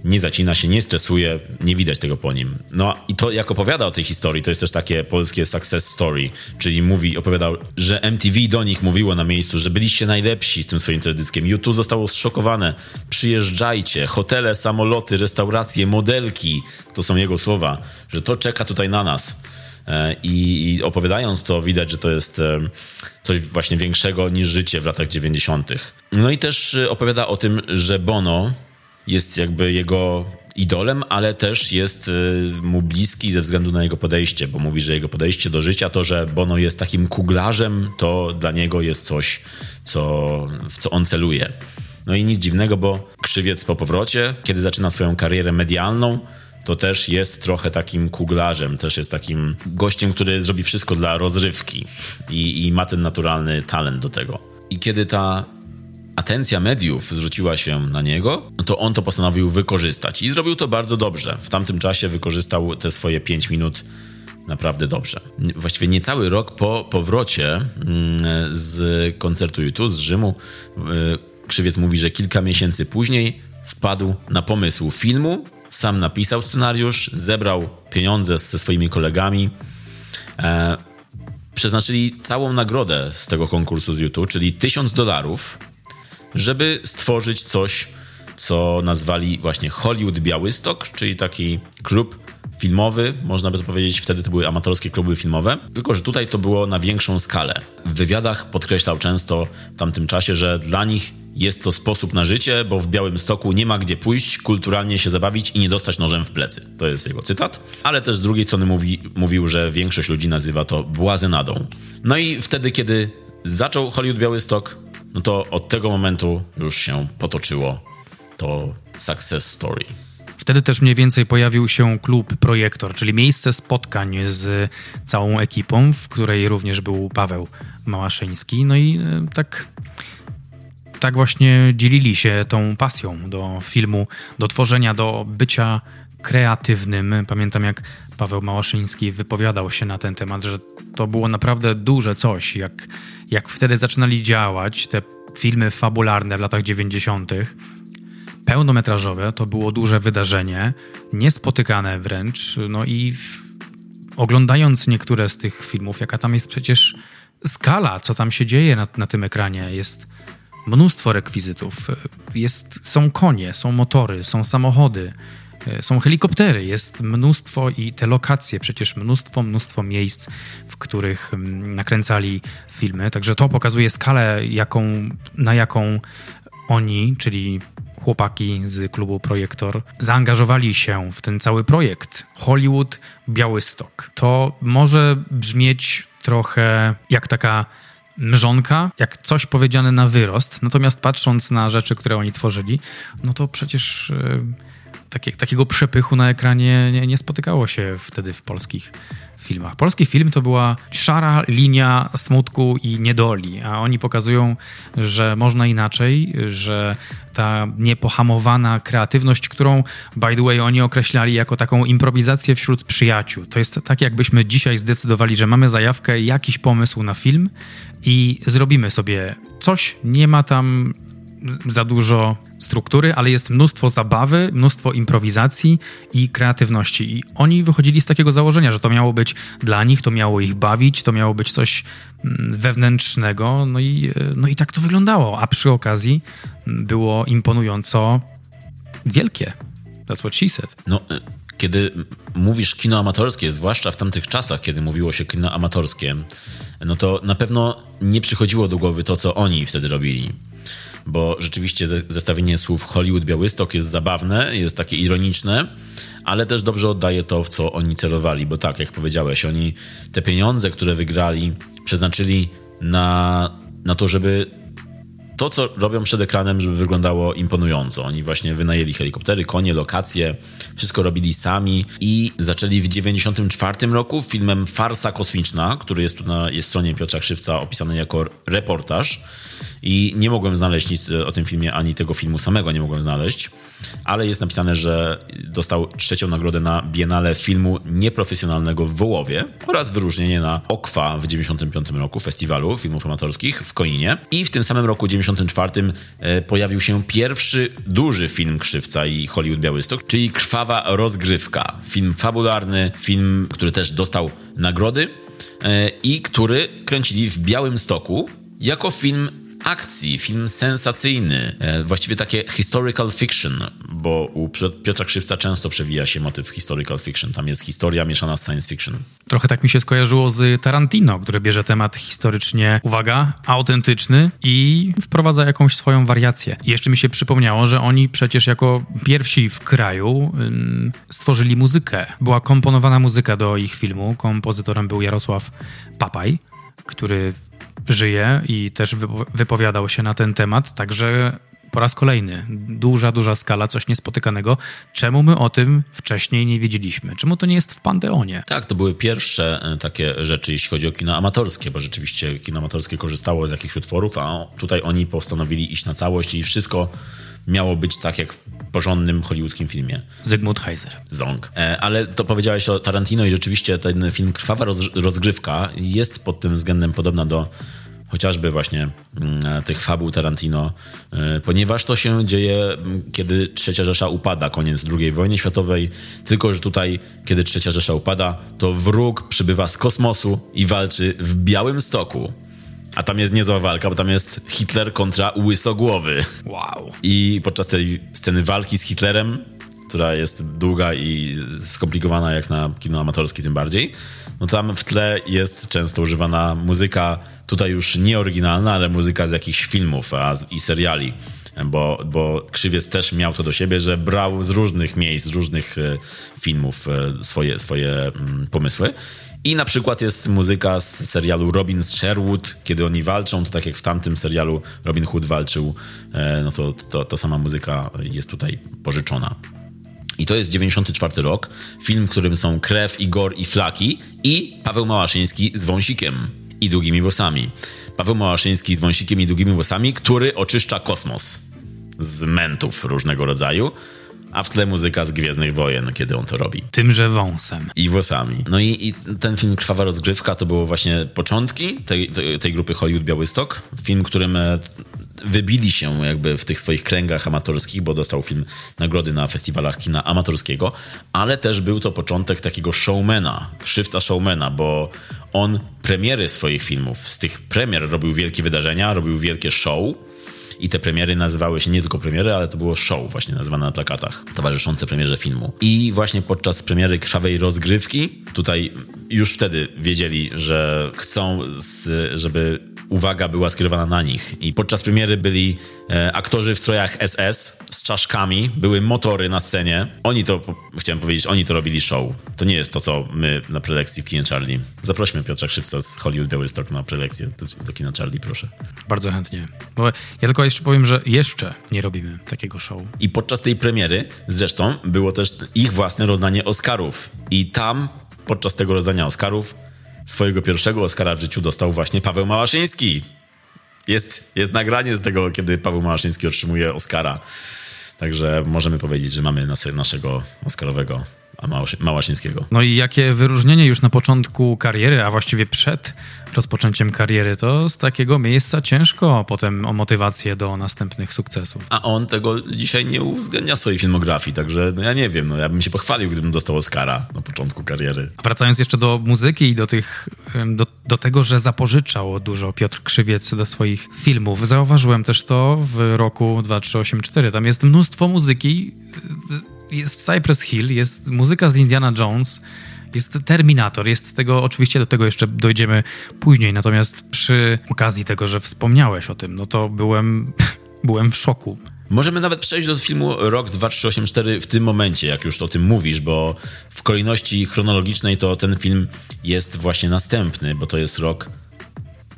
nie zacina się, nie stresuje, nie widać tego po nim. No i to jak opowiada o tej historii, to jest też takie polskie success story, czyli mówi, opowiadał, że MTV do nich mówiło na miejscu, że byliście najlepsi z tym swoim teledyskiem. YouTube zostało zszokowane. Przyjeżdżajcie, hotele, samoloty, restauracje, modelki, to są jego słowa, że to czeka tutaj na nas. E, I, I opowiadając to, widać, że to jest e, coś właśnie większego niż życie w latach 90. No i też e, opowiada o tym, że Bono jest jakby jego idolem, ale też jest y, mu bliski ze względu na jego podejście, bo mówi, że jego podejście do życia, to, że Bono jest takim kuglarzem, to dla niego jest coś, co, w co on celuje. No i nic dziwnego, bo Krzywiec po powrocie, kiedy zaczyna swoją karierę medialną, to też jest trochę takim kuglarzem, też jest takim gościem, który zrobi wszystko dla rozrywki i, i ma ten naturalny talent do tego. I kiedy ta atencja mediów zwróciła się na niego, no to on to postanowił wykorzystać i zrobił to bardzo dobrze. W tamtym czasie wykorzystał te swoje 5 minut naprawdę dobrze. Właściwie niecały rok po powrocie mm, z koncertu YouTube z Rzymu, y, Krzywiec mówi, że kilka miesięcy później wpadł na pomysł filmu, sam napisał scenariusz, zebrał pieniądze ze swoimi kolegami, e, przeznaczyli całą nagrodę z tego konkursu z YouTube, czyli tysiąc dolarów, żeby stworzyć coś, co nazwali właśnie Hollywood Białystok, czyli taki klub filmowy, można by to powiedzieć, wtedy to były amatorskie kluby filmowe, tylko że tutaj to było na większą skalę. W wywiadach podkreślał często w tamtym czasie, że dla nich jest to sposób na życie, bo w Białym Stoku nie ma gdzie pójść, kulturalnie się zabawić i nie dostać nożem w plecy. To jest jego cytat. Ale też z drugiej strony mówi, mówił, że większość ludzi nazywa to błazenadą. No i wtedy, kiedy zaczął Hollywood Białystok, no to od tego momentu już się potoczyło to success story. Wtedy też mniej więcej pojawił się klub Projektor, czyli miejsce spotkań z całą ekipą, w której również był Paweł Małaszyński. No i e, tak, tak właśnie dzielili się tą pasją do filmu, do tworzenia, do bycia kreatywnym. Pamiętam, jak Paweł Małaszyński wypowiadał się na ten temat, że to było naprawdę duże coś. Jak, jak wtedy zaczynali działać te filmy fabularne w latach 90., pełnometrażowe to było duże wydarzenie, niespotykane wręcz. No i w, oglądając niektóre z tych filmów, jaka tam jest przecież skala, co tam się dzieje na, na tym ekranie, jest mnóstwo rekwizytów. Jest, są konie, są motory, są samochody, są helikoptery, jest mnóstwo i te lokacje, przecież mnóstwo, mnóstwo miejsc, w których mm, nakręcali filmy. Także to pokazuje skalę, jaką, na jaką oni, czyli chłopaki z klubu Projektor zaangażowali się w ten cały projekt Hollywood Białystok. To może brzmieć trochę jak taka mrzonka, jak coś powiedziane na wyrost, natomiast patrząc na rzeczy, które oni tworzyli, no to przecież e, takie, takiego przepychu na ekranie nie, nie spotykało się wtedy w polskich filmach. Polski film to była szara linia smutku i niedoli, a oni pokazują, że można inaczej, że ta niepohamowana kreatywność, którą by the way oni określali jako taką improwizację wśród przyjaciół. To jest tak, jakbyśmy dzisiaj zdecydowali, że mamy zajawkę, jakiś pomysł na film i zrobimy sobie coś, nie ma tam za dużo struktury, ale jest mnóstwo zabawy, mnóstwo improwizacji i kreatywności. I oni wychodzili z takiego założenia, że to miało być dla nich, to miało ich bawić, to miało być coś mm, wewnętrznego, no i, e, no i tak to wyglądało. A przy okazji mm, było imponująco wielkie. That's what she said. No, e, kiedy mówisz kino amatorskie, zwłaszcza w tamtych czasach, kiedy mówiło się kino amatorskie, no to na pewno nie przychodziło do głowy to, co oni wtedy robili bo rzeczywiście zestawienie słów Hollywood Białystok jest zabawne, jest takie ironiczne, ale też dobrze oddaje to, w co oni celowali, bo tak, jak powiedziałeś, oni te pieniądze, które wygrali, przeznaczyli na, na to, żeby to, co robią przed ekranem, żeby wyglądało imponująco. Oni właśnie wynajęli helikoptery, konie, lokacje, wszystko robili sami i zaczęli w 1994 roku filmem Farsa Kosmiczna, który jest tu na jest stronie Piotra Krzywca opisany jako reportaż i nie mogłem znaleźć nic o tym filmie, ani tego filmu samego nie mogłem znaleźć, ale jest napisane, że dostał trzecią nagrodę na Biennale filmu nieprofesjonalnego w Wołowie oraz wyróżnienie na Okwa w 1995 roku, festiwalu filmów amatorskich w Koinie i w tym samym roku 1994 e, pojawił się pierwszy duży film Krzywca i Hollywood Białystok, czyli Krwawa Rozgrywka. Film fabularny, film, który też dostał nagrody e, i który kręcili w Białym Stoku jako film akcji, film sensacyjny, e, właściwie takie historical fiction, bo u Piotra Krzywca często przewija się motyw historical fiction. Tam jest historia mieszana z science fiction. Trochę tak mi się skojarzyło z Tarantino, który bierze temat historycznie, uwaga, autentyczny i wprowadza jakąś swoją wariację. Jeszcze mi się przypomniało, że oni przecież jako pierwsi w kraju stworzyli muzykę. Była komponowana muzyka do ich filmu. Kompozytorem był Jarosław Papaj, który żyje i też wypowiadał się na ten temat, także po raz kolejny, duża, duża skala, coś niespotykanego. Czemu my o tym wcześniej nie wiedzieliśmy? Czemu to nie jest w Panteonie? Tak, to były pierwsze e, takie rzeczy, jeśli chodzi o kino amatorskie, bo rzeczywiście kino amatorskie korzystało z jakichś utworów, a tutaj oni postanowili iść na całość i wszystko miało być tak jak w porządnym hollywoodzkim filmie. Zygmunt Heiser. Ząg. E, ale to powiedziałeś o Tarantino i rzeczywiście ten film Krwawa rozgrywka jest pod tym względem podobna do chociażby właśnie mm, tych fabuł Tarantino, e, ponieważ to się dzieje, mm, kiedy Trzecia Rzesza upada, koniec II wojny światowej, tylko że tutaj, kiedy Trzecia Rzesza upada, to wróg przybywa z kosmosu i walczy w Białym Stoku. A tam jest niezła walka, bo tam jest Hitler kontra Łysogłowy. Wow. I podczas tej sceny walki z Hitlerem, która jest długa i skomplikowana jak na kino amatorskie tym bardziej, no tam w tle jest często używana muzyka, tutaj już nie oryginalna, ale muzyka z jakichś filmów a, i seriali. Bo, bo Krzywiec też miał to do siebie, że brał z różnych miejsc, z różnych e, filmów e, swoje, swoje mm, pomysły. I na przykład jest muzyka z serialu Robin z Sherwood, kiedy oni walczą, to tak jak w tamtym serialu Robin Hood walczył, e, no to, to ta sama muzyka jest tutaj pożyczona. I to jest 94 rok, film, w którym są krew, i gor, i flaki i Paweł Małaszyński z wąsikiem i długimi włosami. Paweł Małaszyński z wąsikiem i długimi włosami, który oczyszcza kosmos z mentów różnego rodzaju a w tle muzyka z Gwiezdnych Wojen, kiedy on to robi. Tymże wąsem. I włosami. No i, i ten film Krwawa Rozgrywka to było właśnie początki tej, tej, tej grupy Hollywood Białystok. Film, którym e, wybili się jakby w tych swoich kręgach amatorskich, bo dostał film nagrody na festiwalach kina amatorskiego, ale też był to początek takiego showmana, krzywca showmana, bo on premiery swoich filmów, z tych premier robił wielkie wydarzenia, robił wielkie show, i te premiery nazywały się nie tylko premiery, ale to było show właśnie nazwane na plakatach towarzyszące premierze filmu. I właśnie podczas premiery Krwawej Rozgrywki tutaj już wtedy wiedzieli, że chcą, z, żeby uwaga była skierowana na nich. I podczas premiery byli e, aktorzy w strojach SS z czaszkami, były motory na scenie. Oni to, chciałem powiedzieć, oni to robili show. To nie jest to, co my na prelekcji w kinie Charlie. Zaprośmy Piotra Krzywca z Hollywood Białystok na prelekcję do, do kina Charlie, proszę. Bardzo chętnie. Bo ja tylko jeszcze powiem, że jeszcze nie robimy takiego show. I podczas tej premiery zresztą było też ich własne rozdanie Oscarów. I tam podczas tego rozdania Oscarów swojego pierwszego Oscara w życiu dostał właśnie Paweł Małaszyński. Jest, jest nagranie z tego, kiedy Paweł Małaszyński otrzymuje Oscara. Także możemy powiedzieć, że mamy nas, naszego Oscarowego Małaszyńskiego. No i jakie wyróżnienie już na początku kariery, a właściwie przed rozpoczęciem kariery, to z takiego miejsca ciężko potem o motywację do następnych sukcesów. A on tego dzisiaj nie uwzględnia w swojej filmografii, także no ja nie wiem, no ja bym się pochwalił, gdybym dostał Oscara na początku kariery. A wracając jeszcze do muzyki i do tych, do, do tego, że zapożyczał dużo Piotr Krzywiec do swoich filmów. Zauważyłem też to w roku 2384. Tam jest mnóstwo muzyki jest Cypress Hill, jest muzyka z Indiana Jones, jest Terminator, jest tego, oczywiście do tego jeszcze dojdziemy później, natomiast przy okazji tego, że wspomniałeś o tym, no to byłem, byłem w szoku. Możemy nawet przejść do filmu Rok 2384 w tym momencie, jak już o tym mówisz, bo w kolejności chronologicznej to ten film jest właśnie następny, bo to jest rok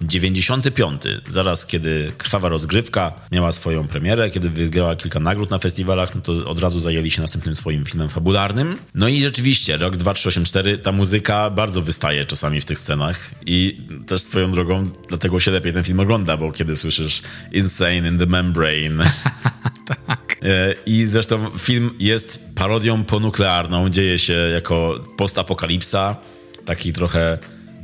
95, zaraz kiedy Krwawa Rozgrywka miała swoją premierę, kiedy wygrała kilka nagród na festiwalach, no to od razu zajęli się następnym swoim filmem fabularnym. No i rzeczywiście, rok 2384, ta muzyka bardzo wystaje czasami w tych scenach i też swoją drogą dlatego się lepiej ten film ogląda, bo kiedy słyszysz Insane in the Membrane... tak. E, I zresztą film jest parodią ponuklearną, dzieje się jako postapokalipsa, taki trochę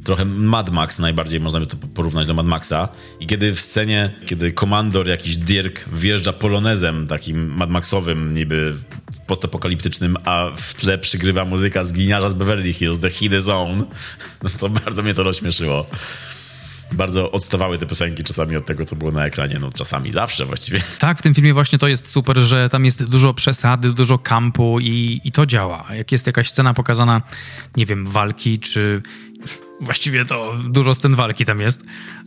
trochę Mad Max najbardziej można by to porównać do Mad Maxa. I kiedy w scenie, kiedy komandor jakiś Dirk wjeżdża polonezem takim Mad Maxowym, niby postapokaliptycznym, a w tle przygrywa muzyka z gliniarza z Beverly Hills, The Hidden Zone, no to bardzo mnie to rozśmieszyło bardzo odstawały te piosenki czasami od tego, co było na ekranie, no czasami zawsze właściwie. Tak, w tym filmie właśnie to jest super, że tam jest dużo przesady, dużo kampu i, i to działa. Jak jest jakaś scena pokazana, nie wiem, walki, czy właściwie to dużo scen walki tam jest,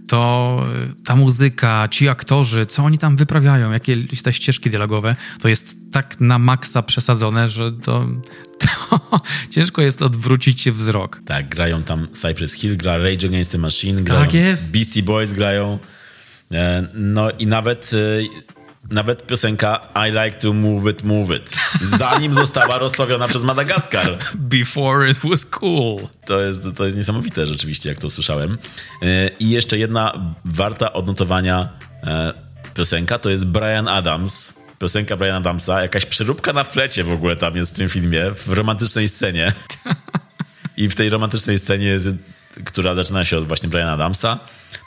to y, ta muzyka, ci aktorzy, co oni tam wyprawiają, jakie te ścieżki dialogowe, to jest tak na maksa przesadzone, że to, to ciężko jest odwrócić wzrok. Tak, grają tam Cypress Hill, gra Rage Against the Machine, grają tak jest. Beastie Boys grają. E, no i nawet e, nawet piosenka I like to move it, move it, zanim została rozsławiona przez Madagaskar. Before it was cool. To jest, to jest niesamowite rzeczywiście, jak to usłyszałem. E, I jeszcze jedna warta odnotowania e, piosenka, to jest Brian Adams. Piosenka Brian Adamsa, jakaś przeróbka na flecie w ogóle tam jest w tym filmie, w romantycznej scenie. I w tej romantycznej scenie jest która zaczyna się od właśnie Briana Adamsa.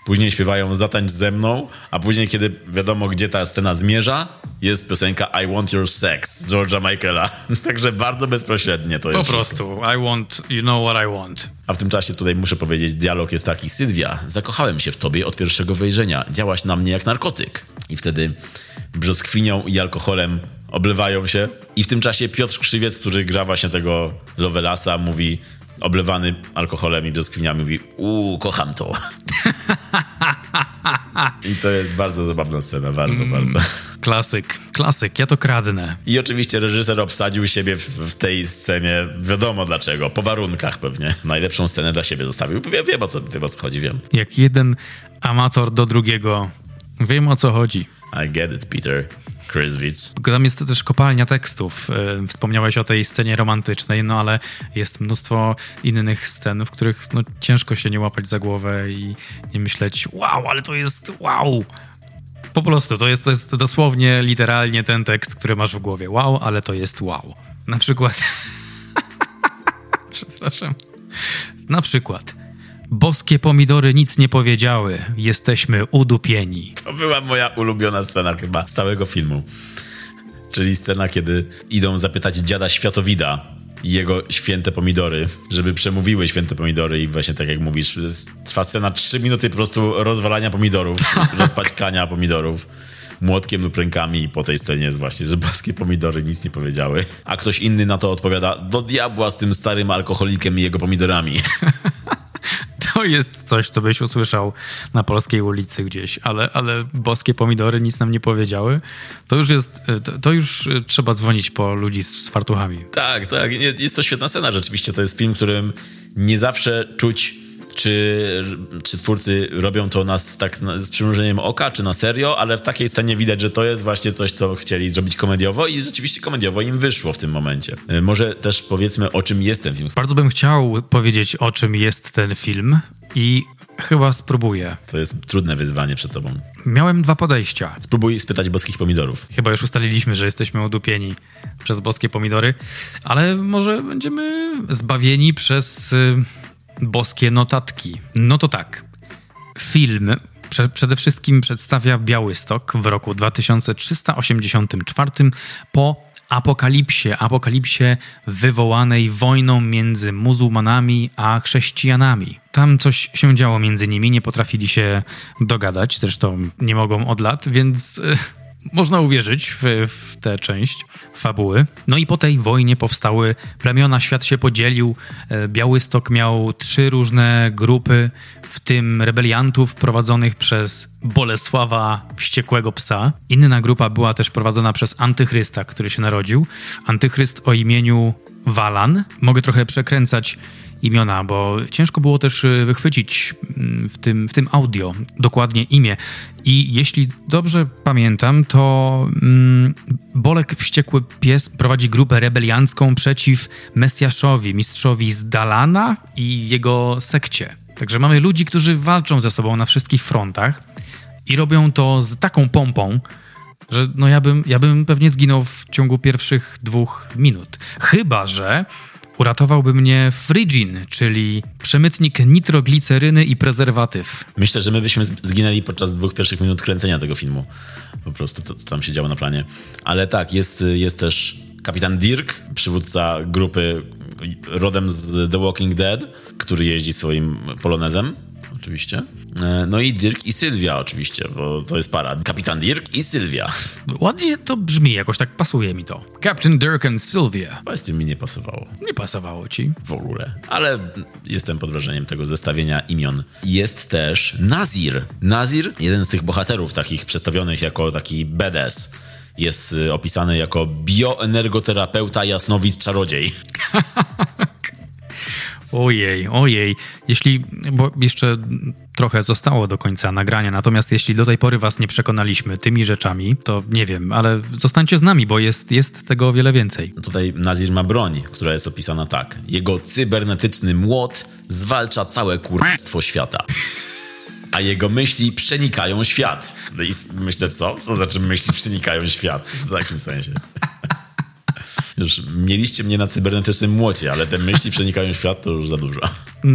Później śpiewają Zatańcz ze mną, a później, kiedy wiadomo, gdzie ta scena zmierza, jest piosenka I Want Your Sex George'a Michaela. Także bardzo bezpośrednie to jest. Po prostu. Wszystko. I want, you know what I want. A w tym czasie tutaj muszę powiedzieć, dialog jest taki. Sylwia, zakochałem się w tobie od pierwszego wejrzenia. Działaś na mnie jak narkotyk. I wtedy brzoskwinią i alkoholem oblewają się. I w tym czasie Piotr Krzywiec, który gra właśnie tego Lovelasa, mówi oblewany alkoholem i brzoskwiniami mówi uuu, kocham to. I to jest bardzo zabawna scena, bardzo, mm, bardzo. Klasyk, klasyk, ja to kradnę. I oczywiście reżyser obsadził siebie w, w, tej scenie, wiadomo dlaczego, po warunkach pewnie. Najlepszą scenę dla siebie zostawił. Wiem, wiem, o, co, wiem o co chodzi, wiem. Jak jeden amator do drugiego, wiem o co chodzi. I get it, Peter. Chriswitz. Tam jest też kopalnia tekstów. E, wspomniałeś o tej scenie romantycznej, no ale jest mnóstwo innych scen, w których no, ciężko się nie łapać za głowę i nie myśleć, wow, ale to jest wow. Po prostu, to jest, to jest dosłownie, literalnie ten tekst, który masz w głowie. Wow, ale to jest wow. Na przykład... Przepraszam. Na przykład... Boskie pomidory nic nie powiedziały. Jesteśmy udupieni. To była moja ulubiona scena chyba z całego filmu. Czyli scena, kiedy idą zapytać dziada Światowida i jego święte pomidory, żeby przemówiły święte pomidory i właśnie tak jak mówisz, trwa scena 3 minuty po prostu rozwalania pomidorów, rozpaćkania pomidorów młotkiem lub rękami i po tej scenie jest właśnie, że boskie pomidory nic nie powiedziały. A ktoś inny na to odpowiada, do diabła z tym starym alkoholikiem i jego pomidorami. to jest coś, co byś usłyszał na polskiej ulicy gdzieś, ale, ale boskie pomidory nic nam nie powiedziały. To już jest, to, to już trzeba dzwonić po ludzi z, z fartuchami. Tak, tak. Jest to świetna scena rzeczywiście. To jest film, którym nie zawsze czuć czy, czy twórcy robią to nas tak z przymrużeniem oka, czy na serio, ale w takiej scenie widać, że to jest właśnie coś, co chcieli zrobić komediowo i rzeczywiście komediowo im wyszło w tym momencie. E, może też powiedzmy, o czym jest ten film. Bardzo bym chciał powiedzieć, o czym jest ten film i chyba spróbuję. To jest trudne wyzwanie przed tobą. Miałem dwa podejścia. Spróbuj spytać boskich pomidorów. Chyba już ustaliliśmy, że jesteśmy udupieni przez boskie pomidory, ale może będziemy zbawieni przez y, boskie notatki. No to tak. Film prze przede wszystkim przedstawia Białystok w roku 2384 po apokalipsie, apokalipsie wywołanej wojną między muzułmanami a chrześcijanami. Tam coś się działo między nimi, nie potrafili się dogadać, zresztą nie mogą od lat, więc y, można uwierzyć w, w tę część fabuły. No i po tej wojnie powstały plemiona, świat się podzielił. E, Białystok miał trzy różne grupy, w tym rebeliantów prowadzonych przez Bolesława Wściekłego Psa. Inna grupa była też prowadzona przez Antychrysta, który się narodził. Antychryst o imieniu Walan. Mogę trochę przekręcać imiona, bo ciężko było też y, wychwycić mm, w tym, w tym audio dokładnie imię. I jeśli dobrze pamiętam, to mm, Bolek Wściekły Pies prowadzi grupę rebeliancką przeciw Mesjaszowi, mistrzowi z Dalana i jego sekcie. Także mamy ludzi, którzy walczą ze sobą na wszystkich frontach i robią to z taką pompą, że no ja bym, ja bym pewnie zginął w ciągu pierwszych dwóch minut. Chyba, że Uratowałby mnie Frigin, czyli przemytnik nitrogliceryny i prezerwatyw. Myślę, że my byśmy zginęli podczas dwóch pierwszych minut kręcenia tego filmu. Po prostu to, co tam się działo na planie. Ale tak, jest, jest też kapitan Dirk, przywódca grupy rodem z The Walking Dead, który jeździ swoim polonezem oczywiście. E, no i Dirk i Sylwia oczywiście, bo to jest para. Kapitan Dirk i Sylwia. Ładnie to brzmi, jakoś tak pasuje mi to. Captain Dirk and Sylvia. Właśnie mi nie pasowało. Nie pasowało ci? W ogóle. Ale jestem pod wrażeniem tego zestawienia imion. Jest też Nazir. Nazir, jeden z tych bohaterów takich przedstawionych jako taki badass jest y, opisany jako bioenergoterapeuta jasnowidz czarodziej. Ojej, ojej. Jeśli, bo jeszcze trochę zostało do końca nagrania, natomiast jeśli do tej pory was nie przekonaliśmy tymi rzeczami, to nie wiem, ale zostańcie z nami, bo jest, jest tego o wiele więcej. Tutaj Nazir ma broń, która jest opisana tak. Jego cybernetyczny młot zwalcza całe kurstwo świata. A jego myśli przenikają świat. No i myślę, co? Co znaczy myśli przenikają świat? W jakim sensie? Już mieliście mnie na cybernetycznym młocie, ale te myśli przenikają świat, to już za dużo.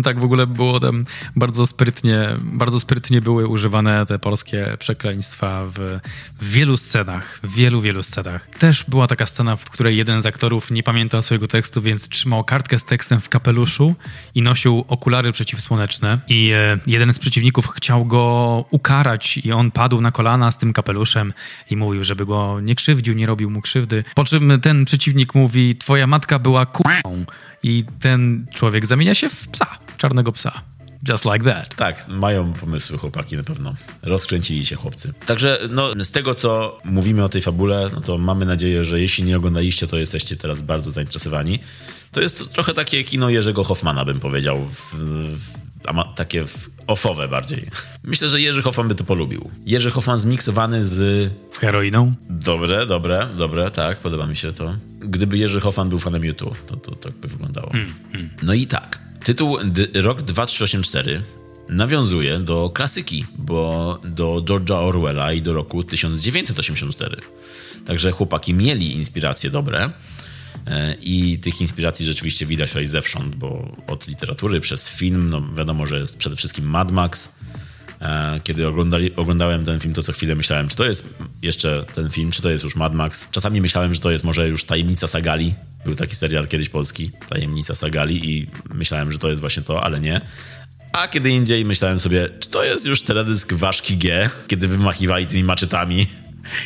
Tak w ogóle było tam bardzo sprytnie, bardzo sprytnie były używane te polskie przekleństwa w, w wielu scenach, w wielu, wielu scenach. Też była taka scena, w której jeden z aktorów nie pamiętał swojego tekstu, więc trzymał kartkę z tekstem w kapeluszu i nosił okulary przeciwsłoneczne i e, jeden z przeciwników chciał go ukarać i on padł na kolana z tym kapeluszem i mówił, żeby go nie krzywdził, nie robił mu krzywdy. Po czym ten przeciwnik mówi, twoja matka była k***ą i ten człowiek zamienia się w psa, czarnego psa. Just like that. Tak, mają pomysły chłopaki na pewno. Rozkręcili się chłopcy. Także no, z tego, co mówimy o tej fabule, no to mamy nadzieję, że jeśli nie oglądaliście, to jesteście teraz bardzo zainteresowani. To jest trochę takie kino Jerzego Hoffmana, bym powiedział. W, w, takie ofowe bardziej. Myślę, że Jerzy Hoffman by to polubił. Jerzy Hoffman zmiksowany z... Heroiną? Dobre, dobre, dobre, tak, podoba mi się to. Gdyby Jerzy Hoffman był fanem YouTube, to, to tak by wyglądało. Mm, mm. No i tak, tytuł Rok 2384 nawiązuje do klasyki, bo do George'a Orwella i do roku 1984. Także chłopaki mieli inspiracje dobre. E, I tych inspiracji rzeczywiście widać tutaj zewsząd, bo od literatury przez film, no wiadomo, że jest przede wszystkim Mad Max. E, kiedy oglądałem ten film, to co chwilę myślałem, czy to jest jeszcze ten film, czy to jest już Mad Max. Czasami myślałem, że to jest może już Tajemnica Sagali. Był taki serial kiedyś polski, Tajemnica Sagali i myślałem, że to jest właśnie to, ale nie. A kiedy indziej myślałem sobie, czy to jest już teledysk Ważki G, kiedy wymachiwali tymi maczetami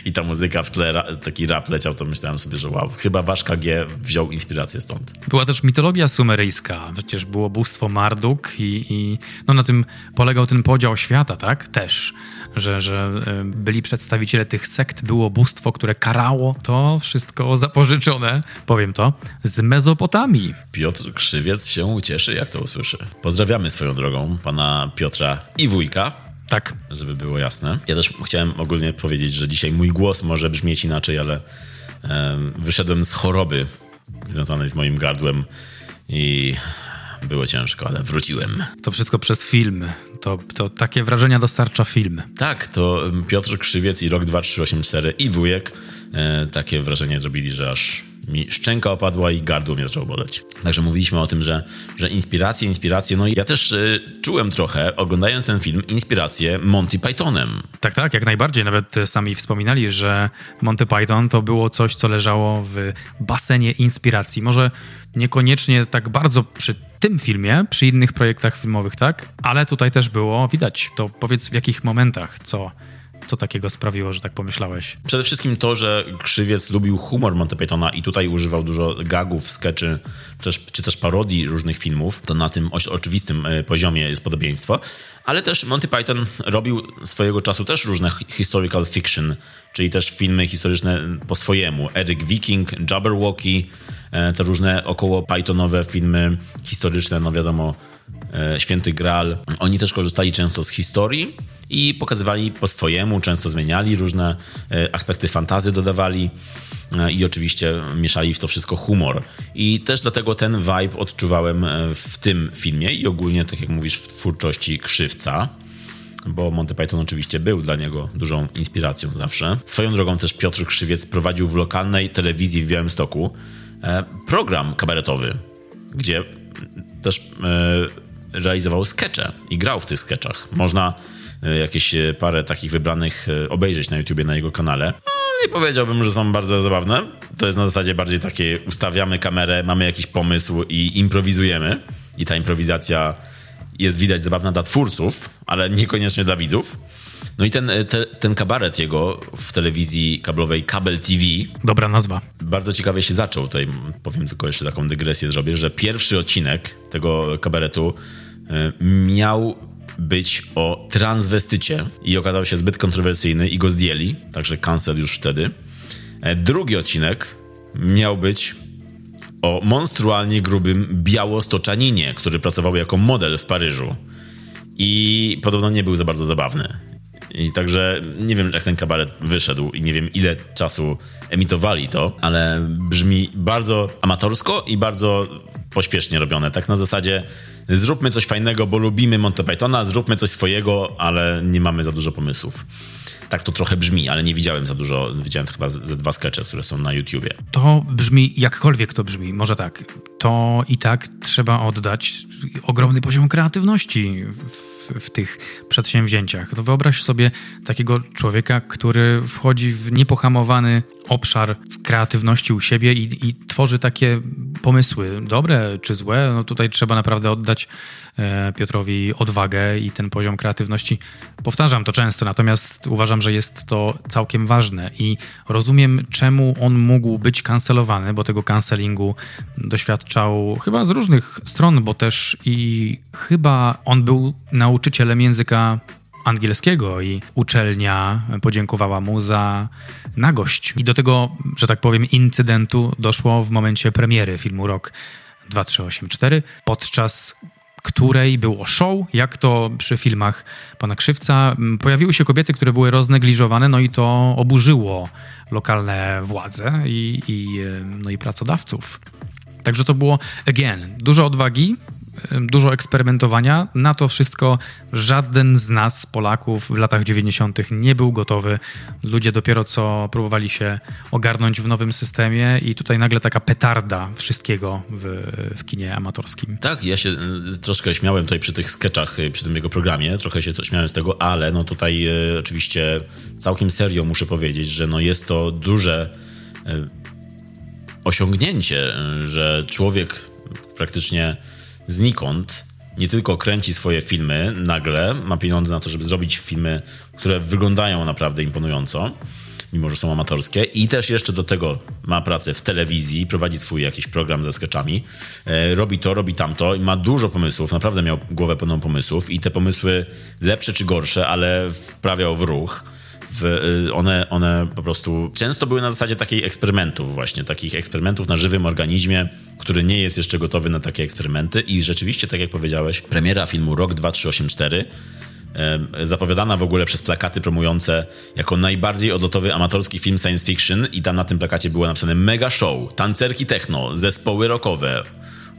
i ta muzyka w tle, taki rap leciał, to myślałem sobie, że wow, chyba Waszka G wziął inspirację stąd. Była też mitologia sumeryjska, przecież było bóstwo Marduk i, i no na tym polegał ten podział świata, tak? Też, że, że e, byli przedstawiciele tych sekt, było bóstwo, które karało to wszystko zapożyczone, powiem to, z Mezopotamii. Piotr Krzywiec się ucieszy, jak to usłyszy. Pozdrawiamy swoją drogą pana Piotra i wujka, tak. Żeby było jasne. Ja też chciałem ogólnie powiedzieć, że dzisiaj mój głos może brzmieć inaczej, ale wyszedłem z choroby związanej z moim gardłem i było ciężko, ale wróciłem. To wszystko przez film. To, to takie wrażenia dostarcza film. Tak, to Piotr Krzywiec i Rok 2384 i wujek e, takie wrażenie zrobili, że aż mi szczęka opadła i gardło mnie zaczęło boleć. Także mówiliśmy o tym, że, że inspiracje, inspiracje. No i ja też y, czułem trochę, oglądając ten film, inspirację Monty Pythonem. Tak, tak, jak najbardziej. Nawet sami wspominali, że Monty Python to było coś, co leżało w basenie inspiracji. Może niekoniecznie tak bardzo przy tym filmie, przy innych projektach filmowych, tak? Ale tutaj też było widać. To powiedz w jakich momentach, co co takiego sprawiło, że tak pomyślałeś? Przede wszystkim to, że Krzywiec lubił humor Monty Pythona i tutaj używał dużo gagów, skeczy, też, czy też parodii różnych filmów. To na tym oczywistym e, poziomie jest podobieństwo. Ale też Monty Python robił swojego czasu też różne historical fiction, czyli też filmy historyczne po swojemu. Eric Viking, Jabberwocky, e, te różne około Pythonowe filmy historyczne, no wiadomo, Święty Graal. Oni też korzystali często z historii i pokazywali po swojemu, często zmieniali różne e, aspekty fantazy, dodawali i oczywiście mieszali w to wszystko humor. I też dlatego ten vibe odczuwałem w tym filmie i ogólnie, tak jak mówisz, w twórczości Krzywca bo Monty Python oczywiście był dla niego dużą inspiracją zawsze. Swoją drogą też Piotr Krzywiec prowadził w lokalnej telewizji w Białymstoku e, program kabaretowy, gdzie też e, realizował skecze i grał w tych skeczach. Można e, jakieś parę takich wybranych obejrzeć na YouTubie na jego kanale. No, nie powiedziałbym, że są bardzo zabawne. To jest na zasadzie bardziej takie ustawiamy kamerę, mamy jakiś pomysł i improwizujemy. I ta improwizacja jest widać zabawna dla twórców, ale niekoniecznie dla widzów. No i ten, te, ten kabaret jego w telewizji kablowej Kabel TV. Dobra nazwa. Bardzo ciekawie się zaczął. Tutaj powiem tylko jeszcze taką dygresję zrobię, że pierwszy odcinek tego kabaretu e, miał być o transwestycie i okazał się zbyt kontrowersyjny i go zdjęli, także cancel już wtedy. E, drugi odcinek miał być o monstrualnie grubym białostoczaninie, który pracował jako model w Paryżu. I podobno nie był za bardzo zabawny. I także nie wiem, jak ten kabaret wyszedł i nie wiem, ile czasu emitowali to, ale brzmi bardzo amatorsko i bardzo pośpiesznie robione. Tak na zasadzie zróbmy coś fajnego, bo lubimy Monty Pythona, zróbmy coś swojego, ale nie mamy za dużo pomysłów. Tak to trochę brzmi, ale nie widziałem za dużo. Widziałem chyba ze dwa skecze, które są na YouTubie. To brzmi, jakkolwiek to brzmi, może tak. To i tak trzeba oddać ogromny poziom kreatywności w w, tych przedsięwzięciach. No wyobraź sobie takiego człowieka, który wchodzi w niepohamowany obszar kreatywności u siebie i, i tworzy takie pomysły, dobre czy złe. No tutaj trzeba naprawdę oddać Piotrowi odwagę i ten poziom kreatywności. Powtarzam to często, natomiast uważam, że jest to całkiem ważne i rozumiem, czemu on mógł być kancelowany, bo tego cancelingu doświadczał chyba z różnych stron, bo też i chyba on był nauczycielem języka angielskiego i uczelnia podziękowała mu za nagość. I do tego, że tak powiem, incydentu doszło w momencie premiery filmu Rok 2384, podczas której było show, jak to przy filmach pana Krzywca. Pojawiły się kobiety, które były roznegliżowane, no i to oburzyło lokalne władze i, i, no i pracodawców. Także to było, again, dużo odwagi, dużo eksperymentowania. Na to wszystko żaden z nas, Polaków, w latach 90. nie był gotowy. Ludzie dopiero co próbowali się ogarnąć w nowym systemie, i tutaj nagle taka petarda wszystkiego w, w kinie amatorskim. Tak, ja się y, troszkę śmiałem tutaj przy tych sketchach, y, przy tym jego programie, trochę się śmiałem z tego, ale no tutaj y, oczywiście całkiem serio muszę powiedzieć, że no jest to duże osiągnięcie, że człowiek praktycznie znikąd nie tylko kręci swoje filmy nagle, ma pieniądze na to, żeby zrobić filmy, które wyglądają naprawdę imponująco, mimo że są amatorskie, i też jeszcze do tego ma pracę w telewizji, prowadzi swój jakiś program ze sketchami, e, robi to, robi tamto i ma dużo pomysłów, naprawdę miał głowę pełną pomysłów i te pomysły lepsze czy gorsze, ale wprawiał w ruch w, y, one, one po prostu często były na zasadzie takich eksperymentów właśnie, takich eksperymentów na żywym organizmie, który nie jest jeszcze gotowy na takie eksperymenty i rzeczywiście, tak jak powiedziałeś, premiera filmu Rok 2384 zapowiadana w ogóle przez plakaty promujące jako najbardziej odlotowy amatorski film science fiction i tam na tym plakacie było napisane mega show, tancerki techno, zespoły rockowe,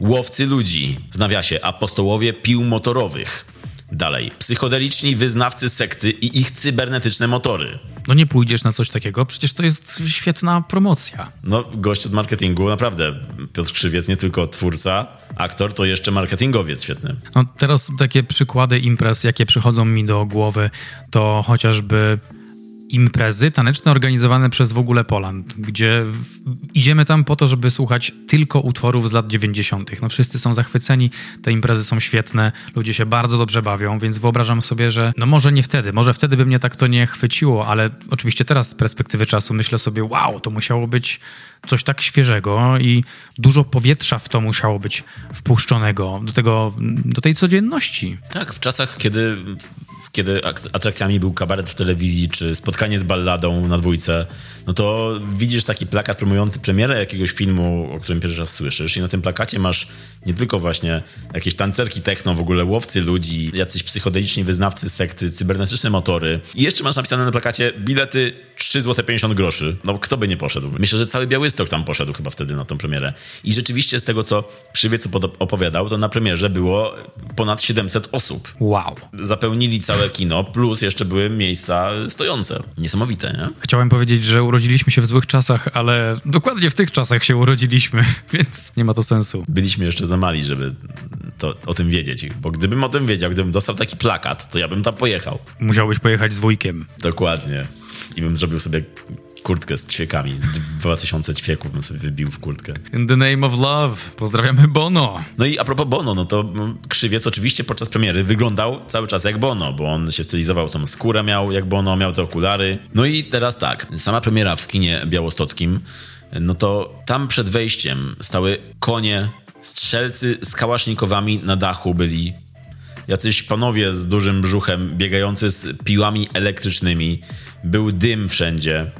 łowcy ludzi, w nawiasie apostołowie pił motorowych. Dalej, psychodeliczni wyznawcy sekty i ich cybernetyczne motory. No nie pójdziesz na coś takiego, przecież to jest świetna promocja. No, gość od marketingu, naprawdę. Piotr Krzywiec, nie tylko twórca, aktor, to jeszcze marketingowiec świetny. No teraz takie przykłady imprez, jakie przychodzą mi do głowy, to chociażby imprezy taneczne organizowane przez w ogóle Poland, gdzie idziemy tam po to, żeby słuchać tylko utworów z lat 90. No wszyscy są zachwyceni, te imprezy są świetne, ludzie się bardzo dobrze bawią, więc wyobrażam sobie, że no może nie wtedy, może wtedy by mnie tak to nie chwyciło, ale oczywiście teraz z perspektywy czasu myślę sobie, wow, to musiało być coś tak świeżego i dużo powietrza w to musiało być wpuszczonego do tego, do tej codzienności. Tak, w czasach, kiedy kiedy atrakcjami był kabaret w telewizji, czy spotkanie z balladą na dwójce, no to widzisz taki plakat promujący premierę jakiegoś filmu, o którym pierwszy raz słyszysz i na tym plakacie masz nie tylko właśnie jakieś tancerki techno, w ogóle łowcy ludzi, jacyś psychodeliczni wyznawcy sekty, cybernetyczne motory i jeszcze masz napisane na plakacie bilety 3 zł 50 groszy. No kto by nie poszedł? Myślę, że cały Białystok tam poszedł chyba wtedy na tą premierę. I rzeczywiście z tego, co Krzywiec opowiadał, to na premierze było ponad 700 osób. Wow. Zapełnili całe kino, plus jeszcze były miejsca stojące. Niesamowite, nie? Chciałem powiedzieć, że urodziliśmy się w złych czasach, ale dokładnie w tych czasach się urodziliśmy, więc nie ma to sensu. Byliśmy jeszcze za mali, żeby to, o tym wiedzieć, bo gdybym o tym wiedział, gdybym dostał taki plakat, to ja bym tam pojechał. Musiałbyś pojechać z wujkiem. Dokładnie. I bym zrobił sobie kurtkę z ćwiekami. 2000 ćwieków bym sobie wybił w kurtkę. In the name of love. Pozdrawiamy Bono. No i a propos Bono, no to Krzywiec oczywiście podczas premiery wyglądał cały czas jak Bono, bo on się stylizował, tą skórę miał jak Bono, miał te okulary. No i teraz tak, sama premiera w kinie białostockim, no to tam przed wejściem stały konie, strzelcy z kałasznikowami na dachu byli jacyś panowie z dużym brzuchem biegający z piłami elektrycznymi. Był dym wszędzie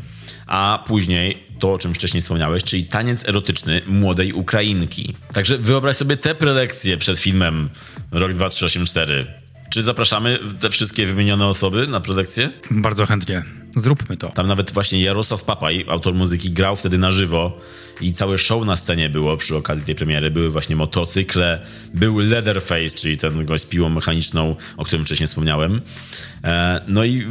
a później to, o czym wcześniej wspomniałeś, czyli taniec erotyczny młodej Ukrainki. Także wyobraź sobie te prelekcje przed filmem Rok 2384. Czy zapraszamy te wszystkie wymienione osoby na prelekcję? Bardzo chętnie. Zróbmy to. Tam nawet właśnie Jarosław Papaj, autor muzyki, grał wtedy na żywo i całe show na scenie było przy okazji tej premiery. Były właśnie motocykle, był Leatherface, czyli ten gość z piłą mechaniczną, o którym wcześniej wspomniałem. E, no i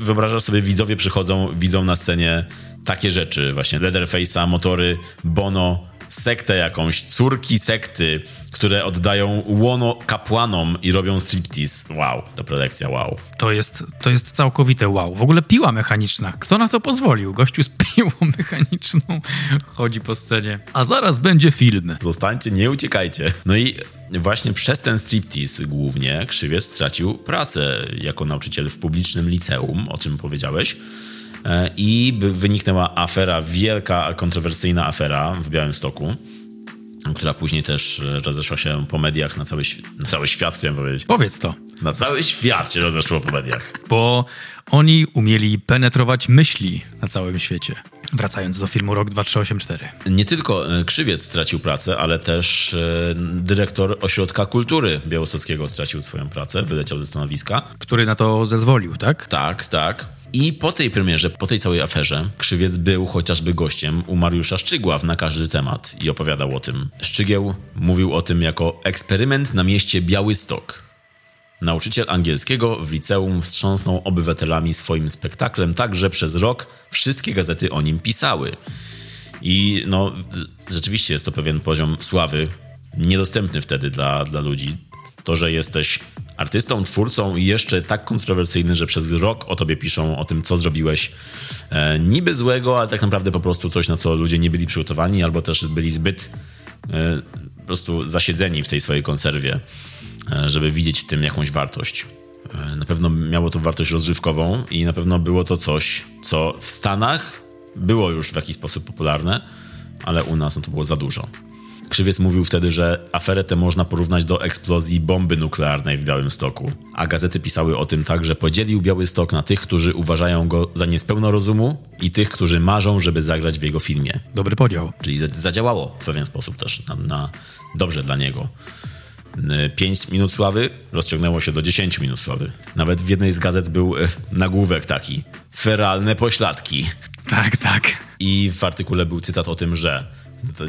wyobrażasz sobie, widzowie przychodzą, widzą na scenie takie rzeczy, właśnie Leatherface'a, motory, Bono, sektę jakąś, córki sekty, które oddają łono kapłanom i robią striptease. Wow, to prelekcja, wow. To jest, to jest całkowite wow. W ogóle piła mechaniczna. Kto na to pozwolił? Gościu z piłą mechaniczną chodzi po scenie. A zaraz będzie film. Zostańcie, nie uciekajcie. No i właśnie przez ten striptease głównie Krzywiec stracił pracę jako nauczyciel w publicznym liceum, o czym powiedziałeś. E, I wyniknęła afera, wielka, kontrowersyjna afera w Białymstoku, która później też e, rozeszła się po mediach na cały, na cały świat, chciałem powiedzieć. Powiedz to. Na cały świat się rozeszło po mediach. Bo oni umieli penetrować myśli na całym świecie. Wracając do filmu Rok 2384. Nie tylko e, Krzywiec stracił pracę, ale też dyrektor Ośrodka Kultury Białostockiego stracił swoją pracę, wyleciał ze stanowiska. Który na to zezwolił, tak? Tak, tak. I po tej premierze, po tej całej aferze, Krzywiec był chociażby gościem u Mariusza Szczygła na każdy temat i opowiadał o tym. Szczygieł mówił o tym jako eksperyment na mieście Białystok. Nauczyciel angielskiego w liceum wstrząsnął obywatelami swoim spektaklem tak, że przez rok wszystkie gazety o nim pisały. I no, rzeczywiście jest to pewien poziom sławy, niedostępny wtedy dla, dla ludzi. To, że jesteś artystą, twórcą i jeszcze tak kontrowersyjny, że przez rok o tobie piszą o tym, co zrobiłeś e, niby złego, ale tak naprawdę po prostu coś, na co ludzie nie byli przygotowani, albo też byli zbyt e, po prostu zasiedzeni w tej swojej konserwie, e, żeby widzieć w tym jakąś wartość. E, na pewno miało to wartość rozrywkową i na pewno było to coś, co w Stanach było już w jakiś sposób popularne, ale u nas no to było za dużo. Krzywiec mówił wtedy, że aferę tę można porównać do eksplozji bomby nuklearnej w Białymstoku. A gazety pisały o tym tak, że podzielił Białystok na tych, którzy uważają go za niespełno rozumu i tych, którzy marzą, żeby zagrać w jego filmie. Dobry podział. Czyli zadziałało w pewien sposób też na, na dobrze dla niego. 5 minut sławy rozciągnęło się do 10 minut sławy. Nawet w jednej z gazet był e, nagłówek taki: feralne pośladki. Tak, tak. I w artykule był cytat o tym, że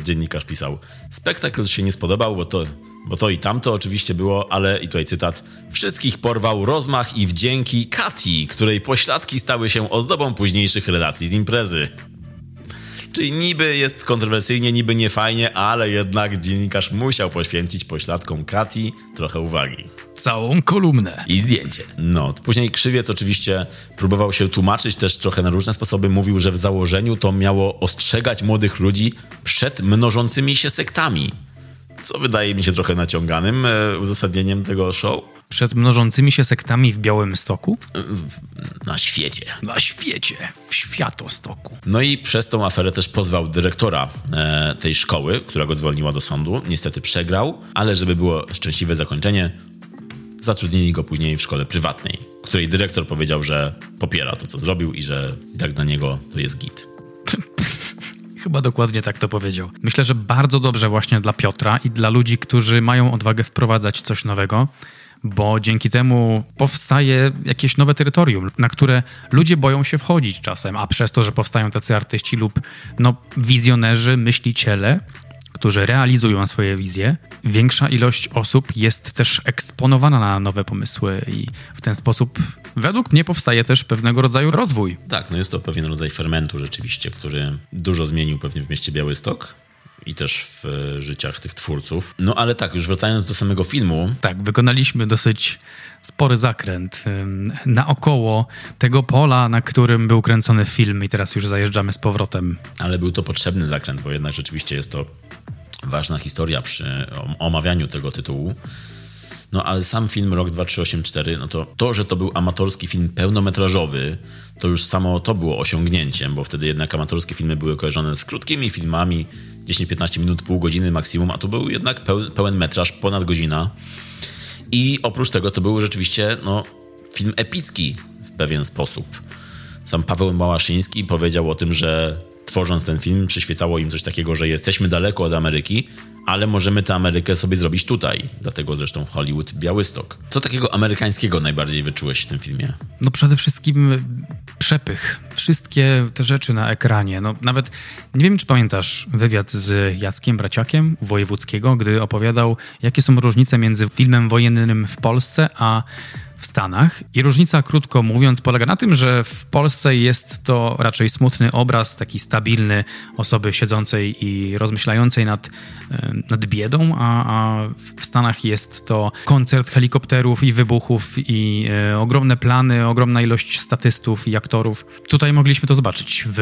dziennikarz pisał. Spektakl się nie spodobał, bo to, bo to i tamto oczywiście było, ale i tutaj cytat. Wszystkich porwał rozmach i wdzięki Kati, której pośladki stały się ozdobą późniejszych relacji z imprezy. Czyli niby jest kontrowersyjnie, niby niefajnie, ale jednak dziennikarz musiał poświęcić pośladkom Kati trochę uwagi. Całą kolumnę. I zdjęcie. No, później Krzywiec oczywiście próbował się tłumaczyć też trochę na różne sposoby. Mówił, że w założeniu to miało ostrzegać młodych ludzi przed mnożącymi się sektami co wydaje mi się trochę naciąganym e, uzasadnieniem tego show. Przed mnożącymi się sektami w Białym Stoku? Na świecie. Na świecie, w Światostoku. No i przez tą aferę też pozwał dyrektora e, tej szkoły, która go zwolniła do sądu. Niestety przegrał, ale żeby było szczęśliwe zakończenie, zatrudnili go później w szkole prywatnej, której dyrektor powiedział, że popiera to, co zrobił i że jak dla niego to jest git. Chyba dokładnie tak to powiedział. Myślę, że bardzo dobrze właśnie dla Piotra i dla ludzi, którzy mają odwagę wprowadzać coś nowego, bo dzięki temu powstaje jakieś nowe terytorium, na które ludzie boją się wchodzić czasem, a przez to, że powstają tacy artyści lub no, wizjonerzy, myśliciele, którzy realizują swoje wizje, większa ilość osób jest też eksponowana na nowe pomysły i w ten sposób według mnie powstaje też pewnego rodzaju rozwój. Tak, no jest to pewien rodzaj fermentu rzeczywiście, który dużo zmienił pewnie w mieście Białystok i też w e, życiach tych twórców. No ale tak, już wracając do samego filmu. Tak, wykonaliśmy dosyć spory zakręt naokoło tego pola, na którym był kręcony film i teraz już zajeżdżamy z powrotem. Ale był to potrzebny zakręt, bo jednak rzeczywiście jest to ważna historia przy omawianiu tego tytułu. No ale sam film Rok 2384, no to to, że to był amatorski film pełnometrażowy, to już samo to było osiągnięciem, bo wtedy jednak amatorskie filmy były kojarzone z krótkimi filmami, 10-15 minut, pół godziny maksimum, a tu był jednak pełen metraż, ponad godzina. I oprócz tego to był rzeczywiście no, film epicki w pewien sposób. Sam Paweł Małaszyński powiedział o tym, że tworząc ten film, przyświecało im coś takiego, że jesteśmy daleko od Ameryki, ale możemy tę Amerykę sobie zrobić tutaj. Dlatego zresztą Hollywood Białystok. Co takiego amerykańskiego najbardziej wyczułeś w tym filmie? No przede wszystkim przepych. Wszystkie te rzeczy na ekranie. No nawet nie wiem, czy pamiętasz wywiad z Jackiem Braciakiem Wojewódzkiego, gdy opowiadał, jakie są różnice między filmem wojennym w Polsce a w Stanach. I różnica, krótko mówiąc, polega na tym, że w Polsce jest to raczej smutny obraz, taki stabilny osoby siedzącej i rozmyślającej nad, nad biedą, a, a w Stanach jest to koncert helikopterów i wybuchów i e, ogromne plany, ogromna ilość statystów i aktorów. Tutaj mogliśmy to zobaczyć w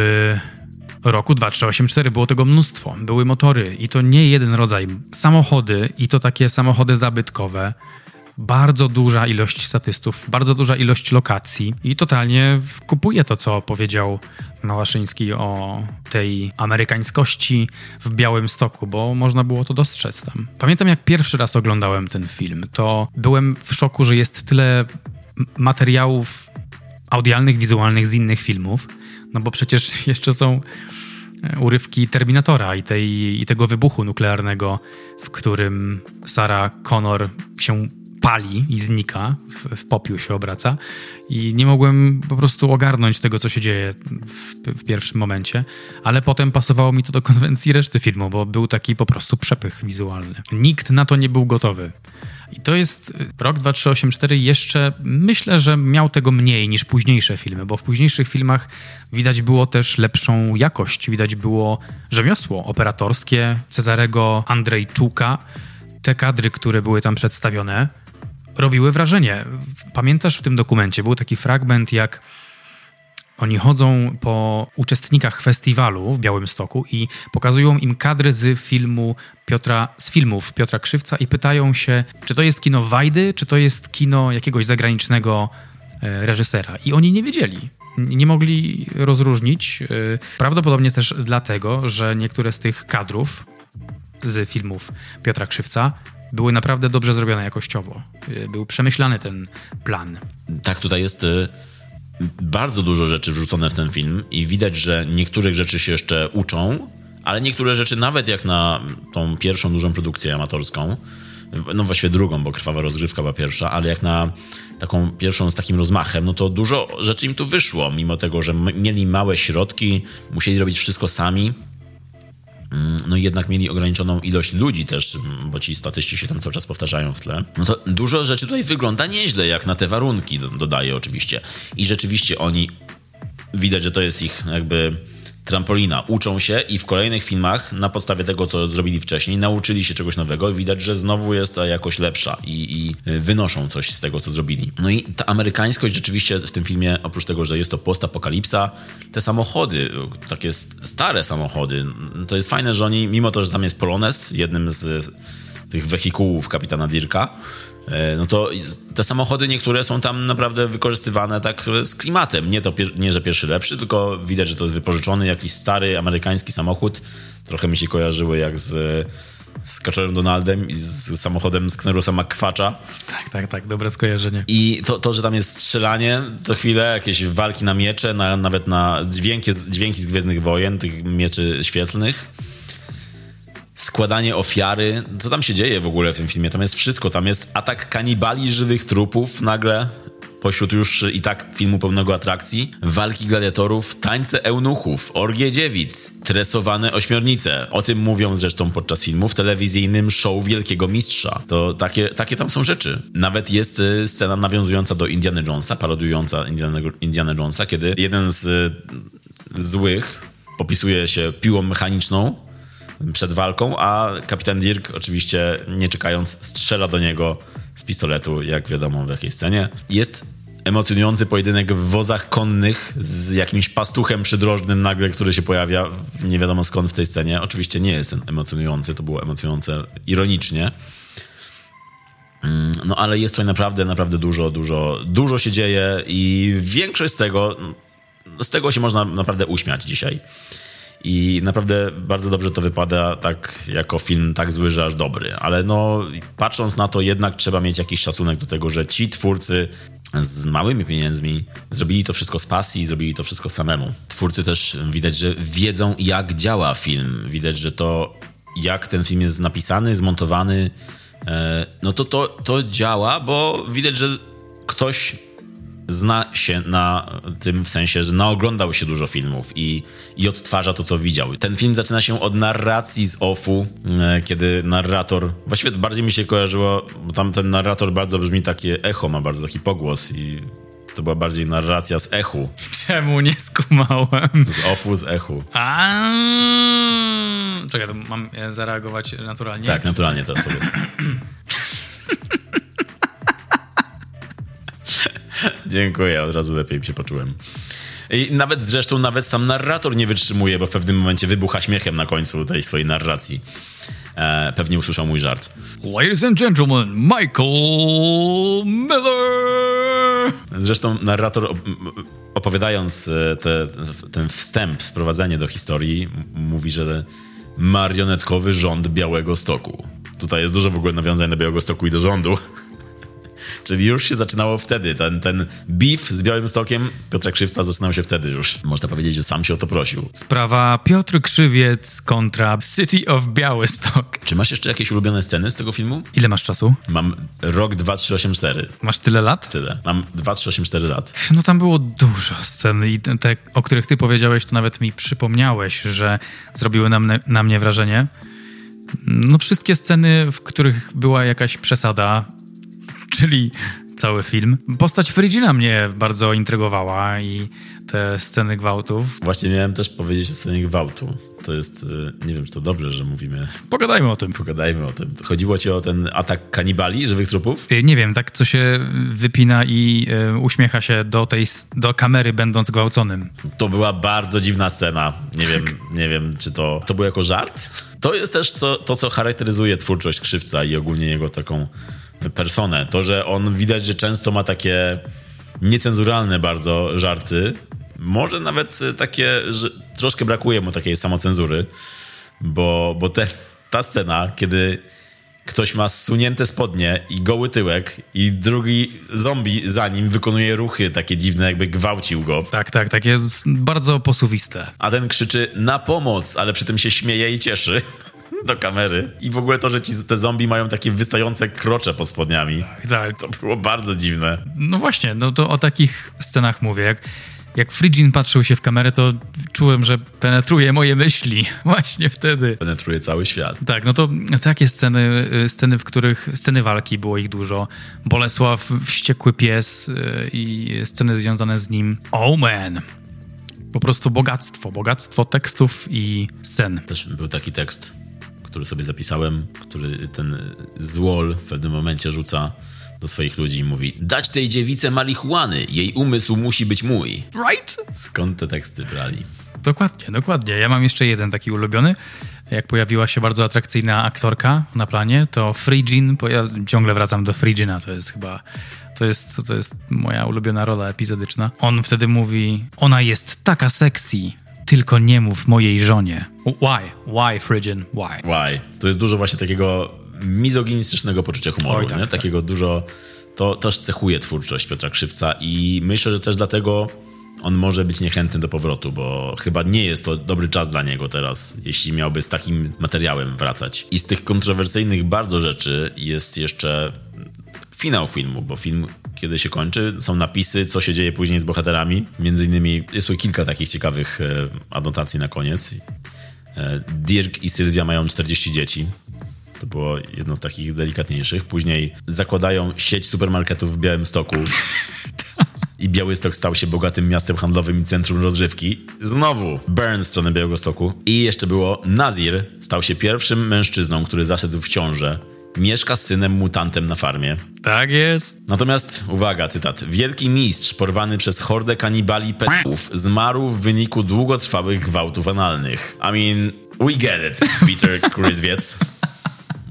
roku 2384 było tego mnóstwo. Były motory i to nie jeden rodzaj. Samochody i to takie samochody zabytkowe bardzo duża ilość statystów, bardzo duża ilość lokacji i totalnie kupuje to, co powiedział Małaszyński o tej amerykańskości w Białym Stoku, bo można było to dostrzec tam. Pamiętam, jak pierwszy raz oglądałem ten film, to byłem w szoku, że jest tyle materiałów audialnych, wizualnych z innych filmów, no bo przecież jeszcze są e, urywki Terminatora i, tej, i tego wybuchu nuklearnego, w którym Sarah Connor się pali i znika, w, w popiół się obraca i nie mogłem po prostu ogarnąć tego, co się dzieje w, w, pierwszym momencie, ale potem pasowało mi to do konwencji reszty filmu, bo był taki po prostu przepych wizualny. Nikt na to nie był gotowy. I to jest y, rok 2384 jeszcze myślę, że miał tego mniej niż późniejsze filmy, bo w późniejszych filmach widać było też lepszą jakość, widać było rzemiosło operatorskie Cezarego Andrzejczuka, te kadry, które były tam przedstawione, robiły wrażenie. Pamiętasz w tym dokumencie, był taki fragment, jak oni chodzą po uczestnikach festiwalu w Białymstoku i pokazują im kadry z filmu Piotra, z filmów Piotra Krzywca i pytają się, czy to jest kino Wajdy, czy to jest kino jakiegoś zagranicznego e, reżysera. I oni nie wiedzieli. Nie mogli rozróżnić. E, prawdopodobnie też dlatego, że niektóre z tych kadrów z filmów Piotra Krzywca były naprawdę dobrze zrobione jakościowo. Y, był przemyślany ten plan. Tak, tutaj jest y, bardzo dużo rzeczy wrzucone w ten film i widać, że niektórych rzeczy się jeszcze uczą, ale niektóre rzeczy nawet jak na tą pierwszą dużą produkcję amatorską, no właściwie drugą, bo krwawa rozgrywka była pierwsza, ale jak na taką pierwszą z takim rozmachem, no to dużo rzeczy im tu wyszło, mimo tego, że mieli małe środki, musieli robić wszystko sami, no i jednak mieli ograniczoną ilość ludzi też, mm, bo ci statyści się tam cały czas powtarzają w tle, no to dużo rzeczy tutaj wygląda nieźle, jak na te warunki, dodaję oczywiście. I rzeczywiście oni, widać, że to jest ich jakby trampolina. Uczą się i w kolejnych filmach na podstawie tego, co zrobili wcześniej, nauczyli się czegoś nowego. Widać, że znowu jest ta jakość lepsza i, i wynoszą coś z tego, co zrobili. No i ta amerykańskość rzeczywiście w tym filmie, oprócz tego, że jest to postapokalipsa, te samochody, takie stare samochody, to jest fajne, że oni, mimo to, że tam jest Polones, jednym z tych wehikułów kapitana Dirka, no to te samochody niektóre są tam naprawdę wykorzystywane tak z klimatem. Nie, to, nie, że pierwszy lepszy, tylko widać, że to jest wypożyczony jakiś stary amerykański samochód. Trochę mi się kojarzyły jak z, z Kaczorem Donaldem i z samochodem z Knerusa McQuacza. Tak, tak, tak, dobre skojarzenie. I to, to, że tam jest strzelanie co chwilę, jakieś walki na miecze, na, nawet na dźwięki, dźwięki z Gwiezdnych Wojen, tych mieczy świetlnych składanie ofiary. Co tam się dzieje w ogóle w tym filmie? Tam jest wszystko. Tam jest atak kanibali żywych trupów nagle. Pośród już i tak filmu pełnego atrakcji, walki gladiatorów, tańce eunuchów, orgie dziewic, tresowane ośmiornice. O tym mówią zresztą podczas filmu w telewizyjnym show Wielkiego Mistrza. To takie, takie tam są rzeczy. Nawet jest y, scena nawiązująca do Indiana Jonesa, parodująca Indiana, Indiana Jonesa, kiedy jeden z y, złych popisuje się piłą mechaniczną, przed walką, a kapitan Dirk oczywiście nie czekając strzela do niego z pistoletu, jak wiadomo w jakiej scenie. Jest emocjonujący pojedynek w wozach konnych z jakimś pastuchem przydrożnym nagle, który się pojawia nie wiadomo skąd w tej scenie. Oczywiście nie jest ten emocjonujący, to było emocjonujące ironicznie. Mm, no ale jest tutaj naprawdę, naprawdę dużo, dużo, dużo się dzieje i większość z tego, z tego się można naprawdę uśmiać dzisiaj. I naprawdę bardzo dobrze to wypada tak jako film tak zły, że aż dobry. Ale no patrząc na to jednak trzeba mieć jakiś szacunek do tego, że ci twórcy z małymi pieniędzmi, zrobili to wszystko z pasji, zrobili to wszystko samemu. Twórcy też widać, że wiedzą, jak działa film. Widać, że to, jak ten film jest napisany, zmontowany, e, no to, to to działa, bo widać, że ktoś zna się na tym w sensie, że naoglądał się dużo filmów i, i odtwarza to, co widział. Ten film zaczyna się od narracji z offu, e, kiedy narrator, właściwie bardziej mi się kojarzyło, bo tam ten narrator bardzo brzmi takie echo, ma bardzo taki pogłos i to była bardziej narracja z echu. Czemu nie skumałem? Z offu, z echu. A Czekaj, to mam zareagować naturalnie? Tak, naturalnie teraz powiedz. Dziękuję, od razu lepiej się poczułem. I nawet zresztą nawet sam narrator nie wytrzymuje, bo w pewnym momencie wybucha śmiechem na końcu tej swojej narracji. E, pewnie usłyszał mój żart. Ladies and gentlemen, Michael Miller! Zresztą narrator opowiadając e, te, ten wstęp, wprowadzenie do historii, mówi, że marionetkowy rząd Białego Stoku. Tutaj jest dużo w ogóle nawiązań do Białego Stoku i do rządu. Czyli już się zaczynało wtedy. Ten, ten beef z Białym Stokiem Piotra Krzywca zaczynał się wtedy już. Można powiedzieć, że sam się o to prosił. Sprawa Piotr Krzywiec kontra City of Białystok. Czy masz jeszcze jakieś ulubione sceny z tego filmu? Ile masz czasu? Mam rok 2384. Masz tyle lat? Tyle. Mam 2384 lat. No tam było dużo scen i te, o których ty powiedziałeś, to nawet mi przypomniałeś, że zrobiły na mnie, na mnie wrażenie. No wszystkie sceny, w których była jakaś przesada, czyli cały film. Postać Frigina mnie bardzo intrygowała i te sceny gwałtów. Właśnie miałem też powiedzieć o scenie gwałtu. To jest, y, nie wiem, czy to dobrze, że mówimy. Pogadajmy o tym. Pogadajmy o tym. Chodziło ci o ten atak kanibali, żywych trupów? Y, nie wiem, tak co się wypina i y, uśmiecha się do tej, do kamery będąc gwałconym. To była bardzo dziwna scena. Nie wiem, nie wiem, czy to, to był jako żart? To jest też co, to, co charakteryzuje twórczość Krzywca i ogólnie jego taką personę. To, że on widać, że często ma takie niecenzuralne bardzo żarty. Może nawet takie, że troszkę brakuje mu takiej samocenzury, bo, bo te, ta scena, kiedy ktoś ma zsunięte spodnie i goły tyłek i drugi zombie za nim wykonuje ruchy takie dziwne, jakby gwałcił go. Tak, tak, takie bardzo posuwiste. A ten krzyczy na pomoc, ale przy tym się śmieje i cieszy do kamery. I w ogóle to, że ci te zombie mają takie wystające krocze pod spodniami. Tak. To było bardzo dziwne. No właśnie, no to o takich scenach mówię. Jak, jak Frigin patrzył się w kamerę, to czułem, że penetruje moje myśli. Właśnie wtedy. Penetruje cały świat. Tak, no to takie sceny, y, sceny, w których sceny walki było ich dużo. Bolesław, wściekły pies y, i sceny związane z nim. Oh man! Po prostu bogactwo, bogactwo tekstów i scen. Też był taki tekst który sobie zapisałem, który ten złol w pewnym momencie rzuca do swoich ludzi i mówi dać tej dziewice marihuany, jej umysł musi być mój. Right? Skąd te teksty brali? Dokładnie, dokładnie. Ja mam jeszcze jeden taki ulubiony. Jak pojawiła się bardzo atrakcyjna aktorka na planie, to Frigin, bo ja ciągle wracam do Frigina, to jest chyba, to jest, to jest moja ulubiona rola epizodyczna. On wtedy mówi, ona jest taka sexy, tylko nie mów mojej żonie. Why? Why, Frigin? Why? Why? To jest dużo właśnie takiego mizoginistycznego poczucia humoru, Oj, tak, nie? Tak. Takiego dużo... To też cechuje twórczość Piotra Krzywca i myślę, że też dlatego on może być niechętny do powrotu, bo chyba nie jest to dobry czas dla niego teraz, jeśli miałby z takim materiałem wracać. I z tych kontrowersyjnych bardzo rzeczy jest jeszcze finał filmu, bo film kiedy się kończy, są napisy, co się dzieje później z bohaterami. Między innymi jest tu kilka takich ciekawych e, anotacji na koniec. E, Dirk i Sylwia mają 40 dzieci. To było jedno z takich delikatniejszych. Później zakładają sieć supermarketów w Białymstoku. I Białystok stał się bogatym miastem handlowym i centrum rozrywki. Znowu Burn strony Białegostoku. I jeszcze było Nazir stał się pierwszym mężczyzną, który zaszedł w ciążę mieszka z synem mutantem na farmie. Tak jest. Natomiast, uwaga, cytat. Wielki mistrz porwany przez hordę kanibali petów zmarł w wyniku długotrwałych gwałtów analnych. I mean, we get it, Peter Kryswiec.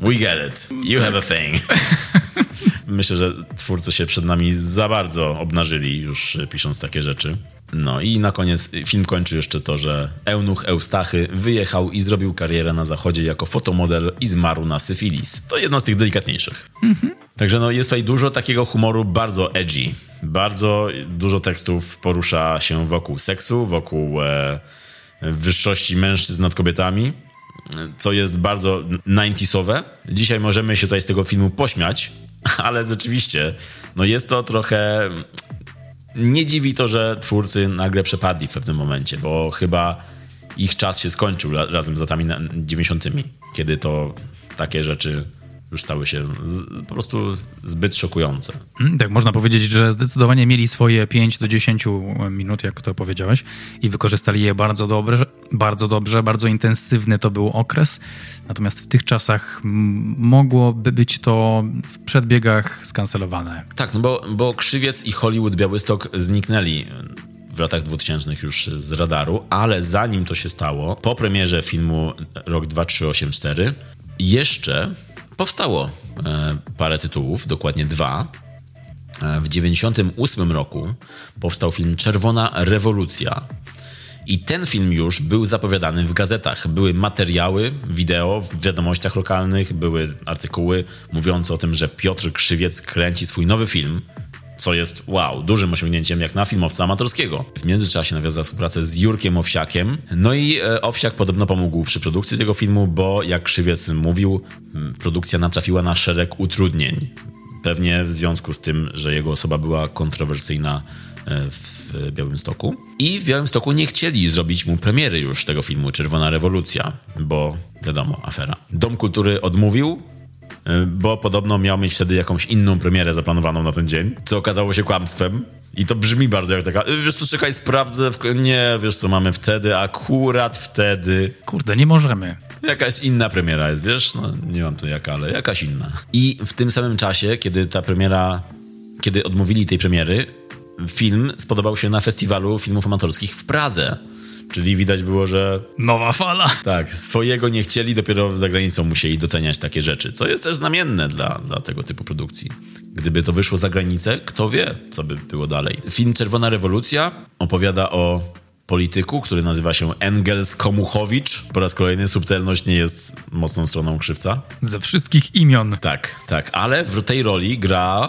We get it. You have a thing. Myślę, że twórcy się przed nami za bardzo obnażyli już pisząc takie rzeczy. No i na koniec film kończy jeszcze to, że Eunuch Eustachy wyjechał i zrobił karierę na zachodzie jako fotomodel i zmarł na syfilis. To jedno z tych delikatniejszych. Mhm. Także no jest tutaj dużo takiego humoru bardzo edgy. Bardzo dużo tekstów porusza się wokół seksu, wokół e, wyższości mężczyzn nad kobietami, co jest bardzo 90sowe. Dzisiaj możemy się tutaj z tego filmu pośmiać, ale rzeczywiście no jest to trochę... Nie dziwi to, że twórcy nagle przepadli w pewnym momencie, bo chyba ich czas się skończył razem z latami 90., kiedy to takie rzeczy już stały się z, po prostu zbyt szokujące. Mm, tak, można powiedzieć, że zdecydowanie mieli swoje 5 do 10 minut, jak to powiedziałeś, i wykorzystali je bardzo dobrze, bardzo dobrze, bardzo intensywny to był okres. Natomiast w tych czasach mogłoby być to w przedbiegach skancelowane. Tak, no bo, bo Krzywiec i Hollywood Białystok zniknęli w latach 2000 już z radaru, ale zanim to się stało, po premierze filmu Rok 2384, jeszcze powstało e, parę tytułów, dokładnie dwa. E, w 1998 roku powstał film Czerwona Rewolucja. I ten film już był zapowiadany w gazetach. Były materiały, wideo w wiadomościach lokalnych, były artykuły mówiące o tym, że Piotr Krzywiec kręci swój nowy film co jest wow, dużym osiągnięciem jak na filmowca amatorskiego. W międzyczasie nawiązał współpracę z Jurkiem Owsiakiem, no i e, Owsiak podobno pomógł przy produkcji tego filmu, bo jak Krzywiec mówił, produkcja natrafiła na szereg utrudnień. Pewnie w związku z tym, że jego osoba była kontrowersyjna e, w Białymstoku. I w Białymstoku nie chcieli zrobić mu premiery już tego filmu Czerwona Rewolucja, bo wiadomo, afera. Dom Kultury odmówił, bo podobno miał mieć wtedy jakąś inną premierę zaplanowaną na ten dzień, co okazało się kłamstwem. I to brzmi bardzo jak taka, wiesz co, czekaj, sprawdzę, nie, wiesz co mamy wtedy, akurat wtedy. Kurde, nie możemy. Jakaś inna premiera jest, wiesz, no nie mam tu jaka, ale jakaś inna. I w tym samym czasie, kiedy ta premiera, kiedy odmówili tej premiery, film spodobał się na festiwalu filmów amatorskich w Pradze. Czyli widać było, że. Nowa fala. Tak, swojego nie chcieli, dopiero za granicą musieli doceniać takie rzeczy, co jest też znamienne dla, dla tego typu produkcji. Gdyby to wyszło za granicę, kto wie, co by było dalej. Film Czerwona Rewolucja opowiada o polityku, który nazywa się Engels Komuchowicz. Po raz kolejny subtelność nie jest mocną stroną krzywca. Ze wszystkich imion. Tak, tak, ale w tej roli gra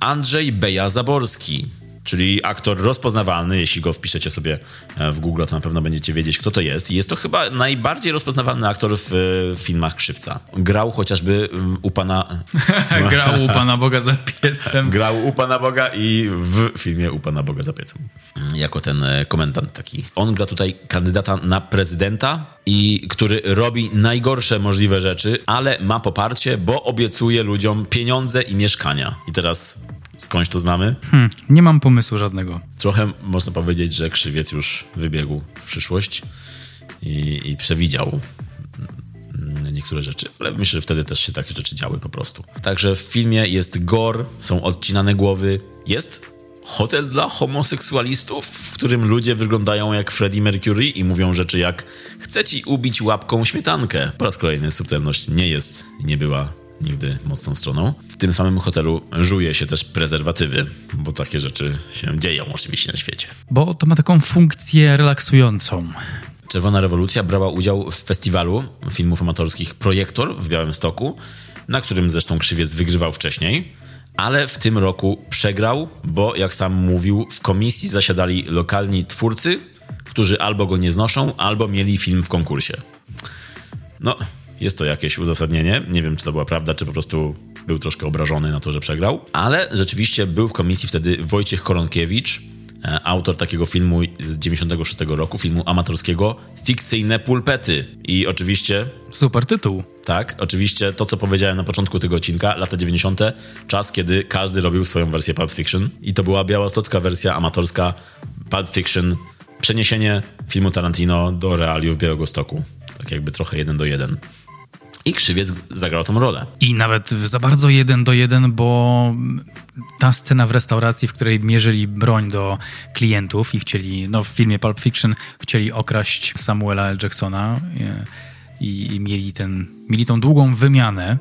Andrzej Beja Zaborski czyli aktor rozpoznawalny. Jeśli go wpiszecie sobie e, w Google, to na pewno będziecie wiedzieć, kto to jest. Jest to chyba najbardziej rozpoznawalny aktor w, w filmach Krzywca. Grał chociażby mm, u pana... Grał u Pana Boga za piecem. Grał u Pana Boga i w filmie u Pana Boga za piecem. Jako ten e, komendant taki. On gra tutaj kandydata na prezydenta i który robi najgorsze możliwe rzeczy, ale ma poparcie, bo obiecuje ludziom pieniądze i mieszkania. I teraz Skądś to znamy? Hmm, nie mam pomysłu żadnego. Trochę można powiedzieć, że krzywiec już wybiegł w przyszłość i, i przewidział niektóre rzeczy, ale myślę, że wtedy też się takie rzeczy działy po prostu. Także w filmie jest gore, są odcinane głowy, jest hotel dla homoseksualistów, w którym ludzie wyglądają jak Freddie Mercury i mówią rzeczy jak chcę ci ubić łapką śmietankę. Po raz kolejny subtelność nie jest i nie była nigdy mocną stroną. W tym samym hotelu żuje się też prezerwatywy, bo takie rzeczy się dzieją oczywiście na świecie. Bo to ma taką funkcję relaksującą. Czerwona Rewolucja brała udział w festiwalu filmów amatorskich Projektor w Białymstoku, na którym zresztą Krzywiec wygrywał wcześniej, ale w tym roku przegrał, bo jak sam mówił, w komisji zasiadali lokalni twórcy, którzy albo go nie znoszą, albo mieli film w konkursie. No, jest to jakieś uzasadnienie. Nie wiem, czy to była prawda, czy po prostu był troszkę obrażony na to, że przegrał. Ale rzeczywiście był w komisji wtedy Wojciech Koronkiewicz, e, autor takiego filmu z 96 roku, filmu amatorskiego Fikcyjne pulpety. I oczywiście... Super tytuł. Tak, oczywiście to, co powiedziałem na początku tego odcinka, lata 90., czas, kiedy każdy robił swoją wersję Pulp Fiction. I to była białostocka wersja amatorska Pulp Fiction, przeniesienie filmu Tarantino do realiów Białego Stoku. Tak jakby trochę jeden do jeden. I Krzywiec zagrał tą rolę. I nawet za bardzo jeden do jeden, bo ta scena w restauracji, w której mierzyli broń do klientów i chcieli, no w filmie Pulp Fiction, chcieli okraść Samuela L. Jacksona e, i, i mieli, ten, mieli tą długą wymianę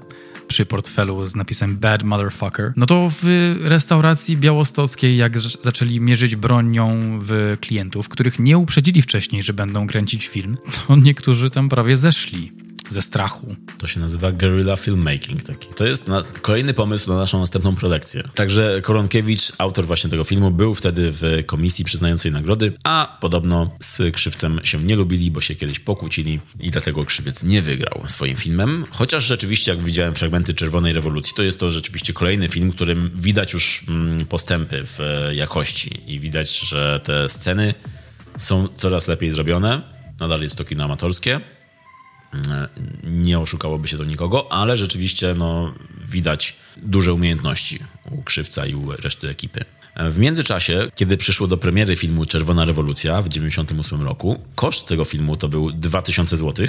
przy portfelu z napisem Bad Motherfucker. No to w restauracji białostockiej, jak zaczęli mierzyć bronią w klientów, których nie uprzedzili wcześniej, że będą kręcić film, to niektórzy tam prawie zeszli ze strachu. To się nazywa guerrilla filmmaking taki. To jest na, kolejny pomysł na naszą następną prelekcję. Także Koronkiewicz, autor właśnie tego filmu, był wtedy w komisji przyznającej nagrody, a podobno z Krzywcem się nie lubili, bo się kiedyś pokłócili i dlatego Krzywiec nie wygrał swoim filmem. Chociaż rzeczywiście, jak widziałem fragmenty Czerwonej Rewolucji, to jest to rzeczywiście kolejny film, którym widać już mm, postępy w jakości i widać, że te sceny są coraz lepiej zrobione. Nadal jest to kino amatorskie. Nie oszukałoby się to nikogo, ale rzeczywiście no, widać duże umiejętności u Krzywca i u reszty ekipy. W międzyczasie, kiedy przyszło do premiery filmu Czerwona Rewolucja w 1998 roku, koszt tego filmu to był 2000 zł.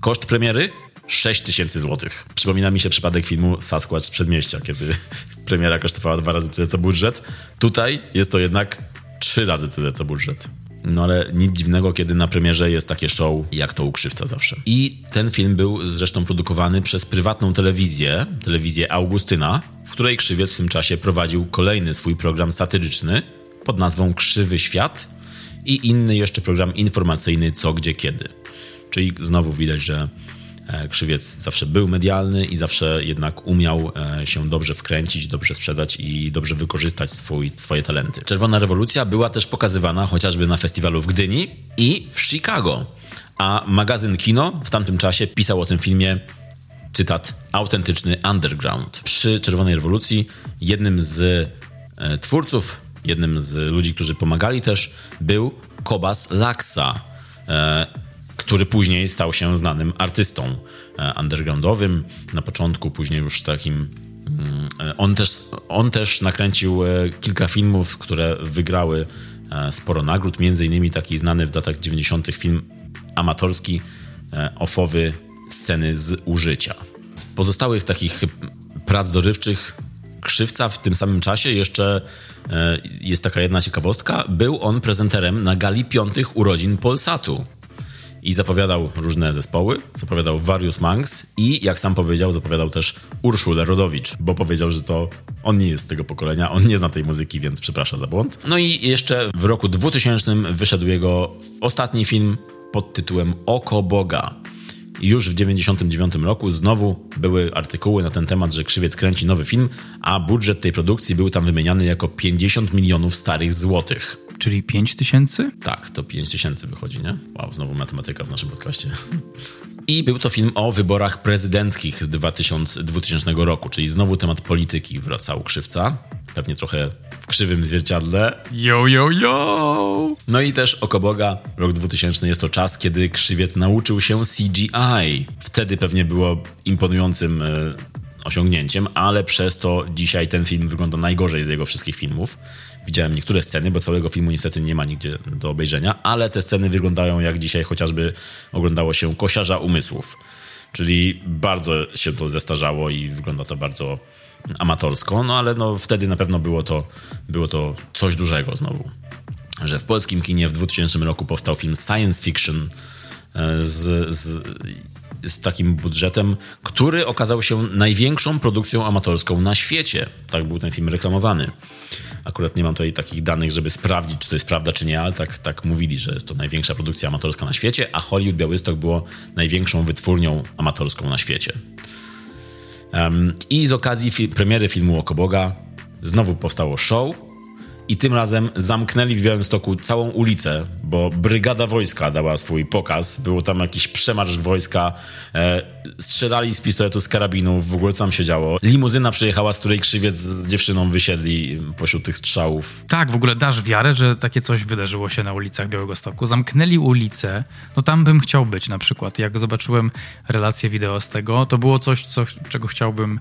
Koszt premiery 6000 zł. Przypomina mi się przypadek filmu Sasquatch z Przedmieścia, kiedy premiera kosztowała dwa razy tyle co budżet. Tutaj jest to jednak trzy razy tyle co budżet. No ale nic dziwnego, kiedy na premierze jest takie show, jak to ukrzywca zawsze. I ten film był zresztą produkowany przez prywatną telewizję, telewizję Augustyna, w której Krzywiec w tym czasie prowadził kolejny swój program satyryczny pod nazwą Krzywy Świat i inny jeszcze program informacyjny Co, Gdzie, Kiedy. Czyli znowu widać, że krzywiec zawsze był medialny i zawsze jednak umiał e, się dobrze wkręcić, dobrze sprzedać i dobrze wykorzystać swój, swoje talenty. Czerwona rewolucja była też pokazywana chociażby na festiwalu w Gdyni i w Chicago. A magazyn Kino w tamtym czasie pisał o tym filmie cytat autentyczny underground. Przy Czerwonej rewolucji jednym z e, twórców, jednym z ludzi, którzy pomagali też był Kobas Laksa który później stał się znanym artystą e, undergroundowym. Na początku, później już takim. Mm, e, on też, on też nakręcił e, kilka filmów, które wygrały sporo nagród, między innymi taki znany w latach 90. film amatorski ofowy sceny z użycia. Z pozostałych takich prac dorywczych Krzywca w tym samym czasie jeszcze jest taka jedna ciekawostka. Był on prezenterem na gali piątych urodzin Polsatu i zapowiadał różne zespoły, zapowiadał Various Monks i jak sam powiedział, zapowiadał też Urszulę Rodowicz, bo powiedział, że to on nie jest z tego pokolenia, on nie zna tej muzyki, więc przepraszam za błąd. No i jeszcze w roku 2000 wyszedł jego ostatni film pod tytułem Oko Boga. Już w 1999 roku znowu były artykuły na ten temat, że Krzywiec kręci nowy film, a budżet tej produkcji był tam wymieniany jako 50 milionów starych złotych. Czyli 5 tysięcy? Tak, to 5 tysięcy wychodzi, nie? Wow, znowu matematyka w naszym podcaście. I był to film o wyborach prezydenckich z 2000, 2000 roku, czyli znowu temat polityki wracał Krzywca. Pewnie trochę w krzywym zwierciadle. Yo, yo, yo! No i też oko Boga, rok 2000 jest to czas, kiedy Krzywiec nauczył się CGI. Wtedy pewnie było imponującym e, osiągnięciem, ale przez to dzisiaj ten film wygląda najgorzej z jego wszystkich filmów. Widziałem niektóre sceny, bo całego filmu niestety nie ma nigdzie do obejrzenia, ale te sceny wyglądają jak dzisiaj chociażby oglądało się Kosiarza Umysłów. Czyli bardzo się to zestarzało i wygląda to bardzo amatorsko, no ale no, wtedy na pewno było to, było to coś dużego znowu. Że w polskim kinie w 2000 roku powstał film science fiction e, z, z z takim budżetem, który okazał się największą produkcją amatorską na świecie. Tak był ten film reklamowany. Akurat nie mam tutaj takich danych, żeby sprawdzić, czy to jest prawda, czy nie, ale tak, tak mówili, że jest to największa produkcja amatorska na świecie, a Hollywood Białystok było największą wytwórnią amatorską na świecie. Um, I z okazji fi premiery filmu Okoboga znowu powstało show, i tym razem zamknęli w Białymstoku całą ulicę, bo brygada wojska dała swój pokaz. Było tam jakiś przemarsz wojska, e, strzelali z pistoletu, z karabinów, w ogóle co tam się działo. Limuzyna przyjechała, z której krzywiec z dziewczyną wysiedli pośród tych strzałów. Tak, w ogóle dasz wiarę, że takie coś wydarzyło się na ulicach Białegostoku. Zamknęli ulicę, no tam bym chciał być na przykład. Jak zobaczyłem relację wideo z tego, to było coś, co, czego chciałbym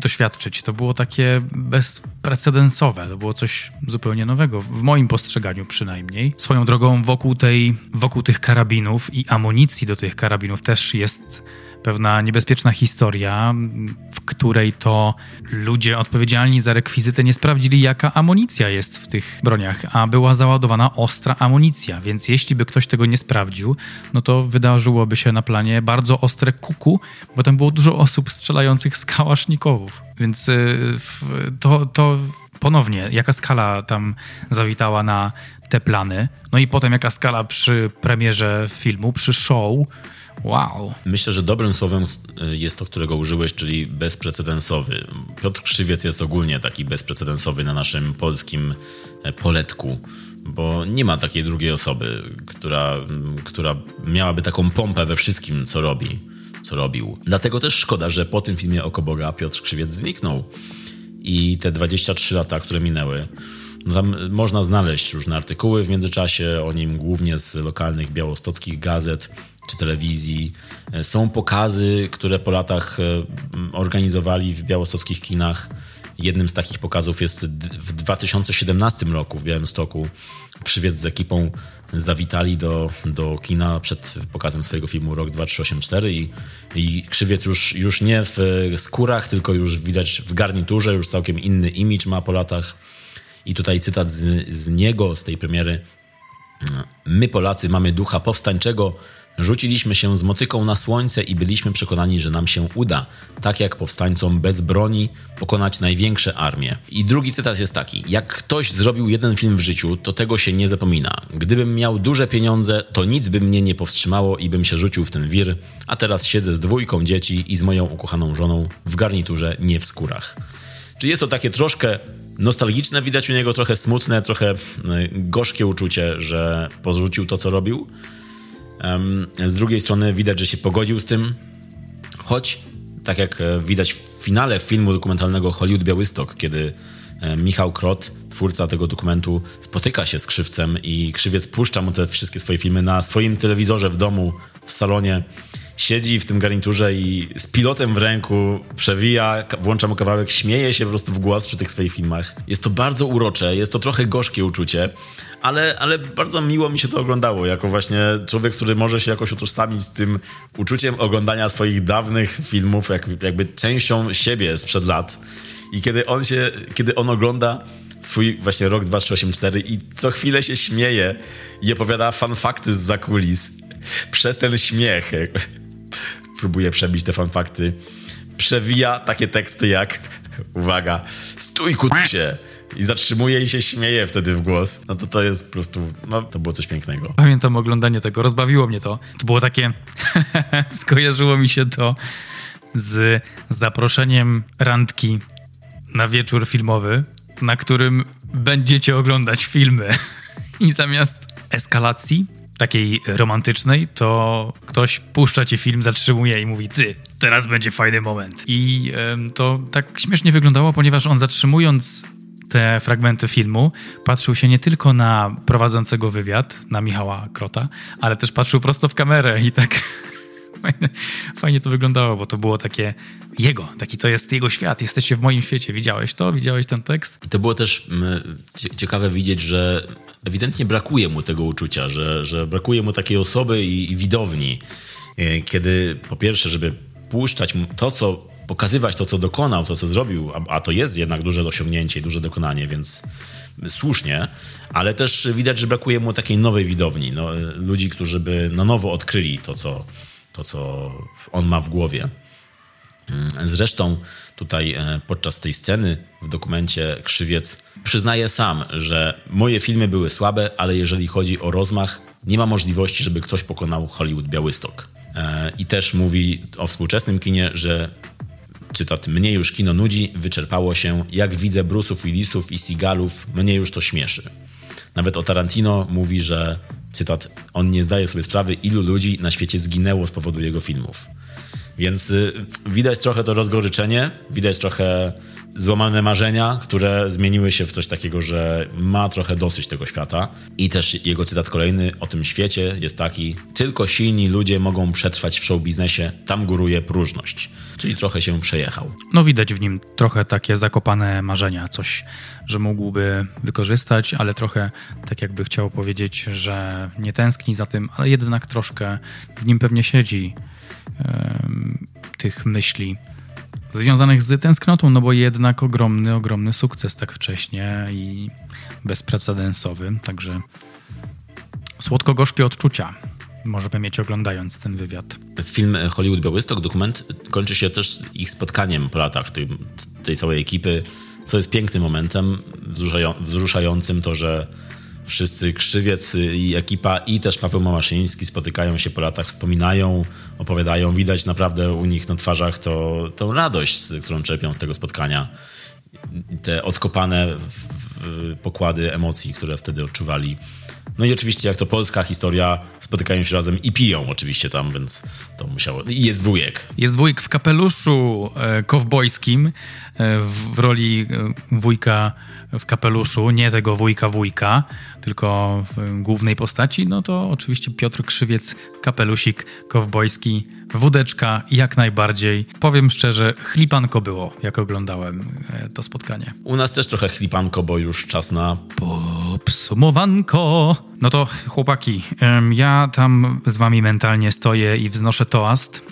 doświadczyć. To było takie bezprecedensowe, to było coś zupełnie nowego, w moim postrzeganiu przynajmniej. Swoją drogą wokół, tej, wokół tych karabinów i amunicji do tych karabinów też jest pewna niebezpieczna historia, w której to ludzie odpowiedzialni za rekwizytę nie sprawdzili, jaka amunicja jest w tych broniach, a była załadowana ostra amunicja, więc jeśli by ktoś tego nie sprawdził, no to wydarzyłoby się na planie bardzo ostre kuku, bo tam było dużo osób strzelających z kałasznikowów. Więc y, to, to ponownie, jaka skala tam zawitała na te plany, no i potem jaka skala przy premierze filmu, przy show, Wow. Myślę, że dobrym słowem y, jest to, którego użyłeś, czyli bezprecedensowy. Piotr Krzywiec jest ogólnie taki bezprecedensowy na naszym polskim e, poletku, bo nie ma takiej drugiej osoby, która, która miałaby taką pompę we wszystkim, co robi, co robił. Dlatego też szkoda, że po tym filmie Oko Boga Piotr Krzywiec zniknął. I te 23 lata, które minęły, no tam można znaleźć różne artykuły w międzyczasie o nim, głównie z lokalnych białostockich gazet czy telewizji. E, są pokazy, które po latach e, organizowali w białostockich kinach. Jednym z takich pokazów jest w 2017 roku w Białymstoku. Krzywiec z ekipą zawitali do, do kina przed pokazem swojego filmu Rok 2384 i, i Krzywiec już, już nie w skórach, tylko już widać w garniturze, już całkiem inny imidż ma po latach. I tutaj cytat z, z niego, z tej premiery. My Polacy mamy ducha powstańczego, Rzuciliśmy się z motyką na słońce i byliśmy przekonani, że nam się uda, tak jak powstańcom bez broni, pokonać największe armie. I drugi cytat jest taki: Jak ktoś zrobił jeden film w życiu, to tego się nie zapomina. Gdybym miał duże pieniądze, to nic by mnie nie powstrzymało i bym się rzucił w ten wir, a teraz siedzę z dwójką dzieci i z moją ukochaną żoną w garniturze, nie w skórach. Czy jest to takie troszkę nostalgiczne, widać u niego trochę smutne, trochę e, gorzkie uczucie, że porzucił to, co robił? Z drugiej strony widać, że się pogodził z tym, choć tak jak e, widać w finale filmu dokumentalnego Hollywood Białystok, kiedy e, Michał Krot, twórca tego dokumentu, spotyka się z Krzywcem i Krzywiec puszcza mu te wszystkie swoje filmy na swoim telewizorze w domu, w salonie siedzi w tym garniturze i z pilotem w ręku przewija, włącza mu kawałek, śmieje się po prostu w głos przy tych swoich filmach. Jest to bardzo urocze, jest to trochę gorzkie uczucie, ale, ale bardzo miło mi się to oglądało, jako właśnie człowiek, który może się jakoś utożsamić z tym uczuciem oglądania swoich dawnych filmów, jak, jakby częścią siebie sprzed lat. I kiedy on się, kiedy on ogląda swój właśnie rok 2384 i co chwilę się śmieje i opowiada fanfakty z zakulis przez ten śmiech próbuje przebić te fanfakty, przewija takie teksty jak uwaga, stój kucie i zatrzymuje i się śmieje wtedy w głos. No to to jest po prostu, no to było coś pięknego. Pamiętam oglądanie tego, rozbawiło mnie to. To było takie, skojarzyło mi się to z zaproszeniem randki na wieczór filmowy, na którym będziecie oglądać filmy i zamiast eskalacji takiej romantycznej, to ktoś puszcza ci film, zatrzymuje i mówi: Ty, teraz będzie fajny moment. I to tak śmiesznie wyglądało, ponieważ on zatrzymując te fragmenty filmu, patrzył się nie tylko na prowadzącego wywiad, na Michała Krota, ale też patrzył prosto w kamerę i tak fajnie, fajnie to wyglądało, bo to było takie jego, taki to jest jego świat, jesteście w moim świecie, widziałeś to, widziałeś ten tekst? I to było też mm, ciekawe widzieć, że ewidentnie brakuje mu tego uczucia, że, że brakuje mu takiej osoby i, i widowni, e, kiedy po pierwsze, żeby puszczać to, co pokazywać to, co dokonał, to, co zrobił, a, a to jest jednak duże osiągnięcie i duże dokonanie, więc słusznie, ale też widać, że brakuje mu takiej nowej widowni, no, ludzi, którzy by na nowo odkryli to, co, to, co on ma w głowie. Mm, zresztą tutaj e, podczas tej sceny w dokumencie Krzywiec przyznaje sam, że moje filmy były słabe, ale jeżeli chodzi o rozmach, nie ma możliwości, żeby ktoś pokonał Hollywood Białystok. E, I też mówi o współczesnym kinie, że cytat, mnie już kino nudzi, wyczerpało się, jak widzę Bruce'ów Willisów i Seagalów, mnie już to śmieszy. Nawet o Tarantino mówi, że cytat, on nie zdaje sobie sprawy, ilu ludzi na świecie zginęło z powodu jego filmów. Więc y, widać trochę to rozgoryczenie, widać trochę złamane marzenia, które zmieniły się w coś takiego, że ma trochę dosyć tego świata. I też jego cytat kolejny o tym świecie jest taki: Tylko silni ludzie mogą przetrwać w show biznesie, tam góruje próżność. Czyli trochę się przejechał. No widać w nim trochę takie zakopane marzenia, coś, że mógłby wykorzystać, ale trochę tak jakby chciał powiedzieć, że nie tęskni za tym, ale jednak troszkę w nim pewnie siedzi tych myśli związanych z tęsknotą, no bo jednak ogromny, ogromny sukces tak wcześnie i bezprecedensowy, także słodko-gorzkie odczucia możemy mieć oglądając ten wywiad. Film Hollywood Białystok, dokument, kończy się też ich spotkaniem po latach tej, tej całej ekipy, co jest pięknym momentem, wzruszającym to, że wszyscy Krzywiec i ekipa i też Paweł Mamaszyński spotykają się po latach, wspominają, opowiadają. Widać naprawdę u nich na twarzach to, tą radość, którą czerpią z tego spotkania. Te odkopane pokłady emocji, które wtedy odczuwali. No i oczywiście, jak to polska historia, spotykają się razem i piją oczywiście tam, więc to musiało... I jest wujek. Jest wujek w kapeluszu e, kowbojskim e, w roli e, wujka w kapeluszu, nie tego wujka wujka, tylko w głównej postaci, no to oczywiście Piotr Krzywiec, kapelusik kowbojski, wódeczka jak najbardziej. Powiem szczerze, chlipanko było, jak oglądałem e, to spotkanie. U nas też trochę chlipanko, bo już czas na... Popsumowanko! No to chłopaki, ja tam z wami mentalnie stoję i wznoszę toast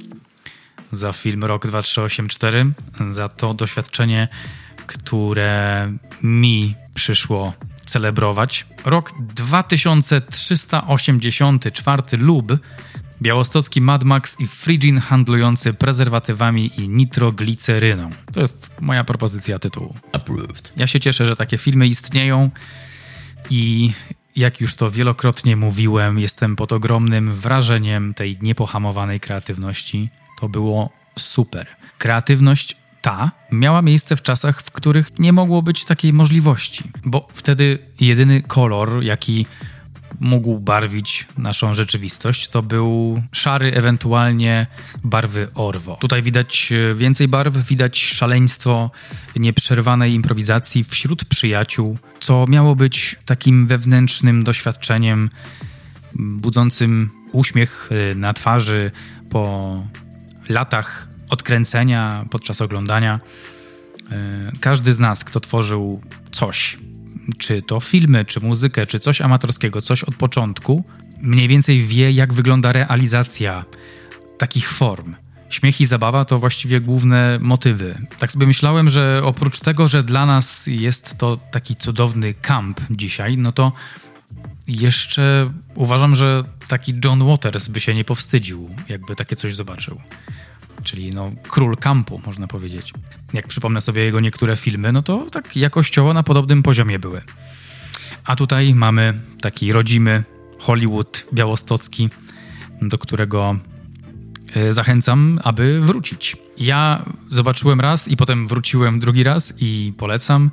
za film Rok 2384, za to doświadczenie które mi przyszło celebrować. Rok 2384 lub białostocki Mad Max i Frigin handlujący prezerwatywami i nitrogliceryną. To jest moja propozycja tytułu. Approved. Ja się cieszę, że takie filmy istnieją i jak już to wielokrotnie mówiłem, jestem pod ogromnym wrażeniem tej niepohamowanej kreatywności. To było super. Kreatywność ta miała miejsce w czasach, w których nie mogło być takiej możliwości, bo wtedy jedyny kolor, jaki mógł barwić naszą rzeczywistość, to był szary, ewentualnie barwy Orwo. Tutaj widać e, więcej barw, widać szaleństwo nieprzerwanej improwizacji wśród przyjaciół, co miało być takim wewnętrznym doświadczeniem budzącym uśmiech e, na twarzy po latach odkręcenia podczas oglądania. E, każdy z nas, kto tworzył coś, czy to filmy, czy muzykę, czy coś amatorskiego, coś od początku, mniej więcej wie, jak wygląda realizacja takich form. Śmiech i zabawa to właściwie główne motywy. Tak sobie myślałem, że oprócz tego, że dla nas jest to taki cudowny kamp dzisiaj, no to jeszcze uważam, że taki John Waters by się nie powstydził, jakby takie coś zobaczył czyli no, król kampu, można powiedzieć. Jak przypomnę sobie jego niektóre filmy, no to tak jakościowo na podobnym poziomie były. A tutaj mamy taki rodzimy Hollywood białostocki, do którego e, zachęcam, aby wrócić. Ja zobaczyłem raz i potem wróciłem drugi raz i polecam.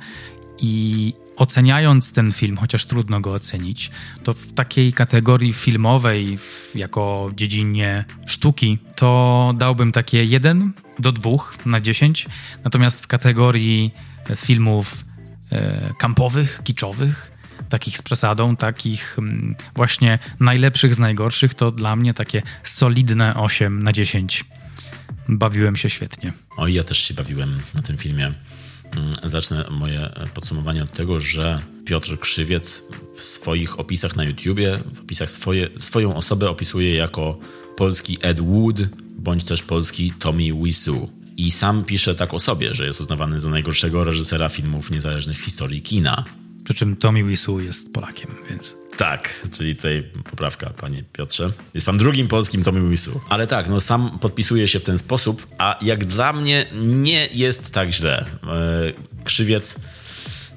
I oceniając ten film, chociaż trudno go ocenić, to w takiej kategorii filmowej, w, jako dziedzinie sztuki, to dałbym takie 1 do 2 na 10. Natomiast w kategorii filmów e, kampowych, kiczowych, takich z przesadą, takich mm, właśnie najlepszych z najgorszych, to dla mnie takie solidne 8 na 10. Bawiłem się świetnie. O, ja też się bawiłem na tym filmie. Mm, zacznę moje podsumowanie od tego, że Piotr Krzywiec w swoich opisach na YouTubie, w opisach swoje, swoją osobę opisuje jako polski Ed Wood, bądź też polski Tommy Wiseau. I sam pisze tak o sobie, że jest uznawany za najgorszego reżysera filmów niezależnych w historii kina. Przy czym Tommy Wiseau jest Polakiem, więc... Tak, czyli tutaj poprawka, panie Piotrze. Jest pan drugim polskim Tommy Wiseau. Ale tak, no sam podpisuje się w ten sposób, a jak dla mnie nie jest tak źle. E, krzywiec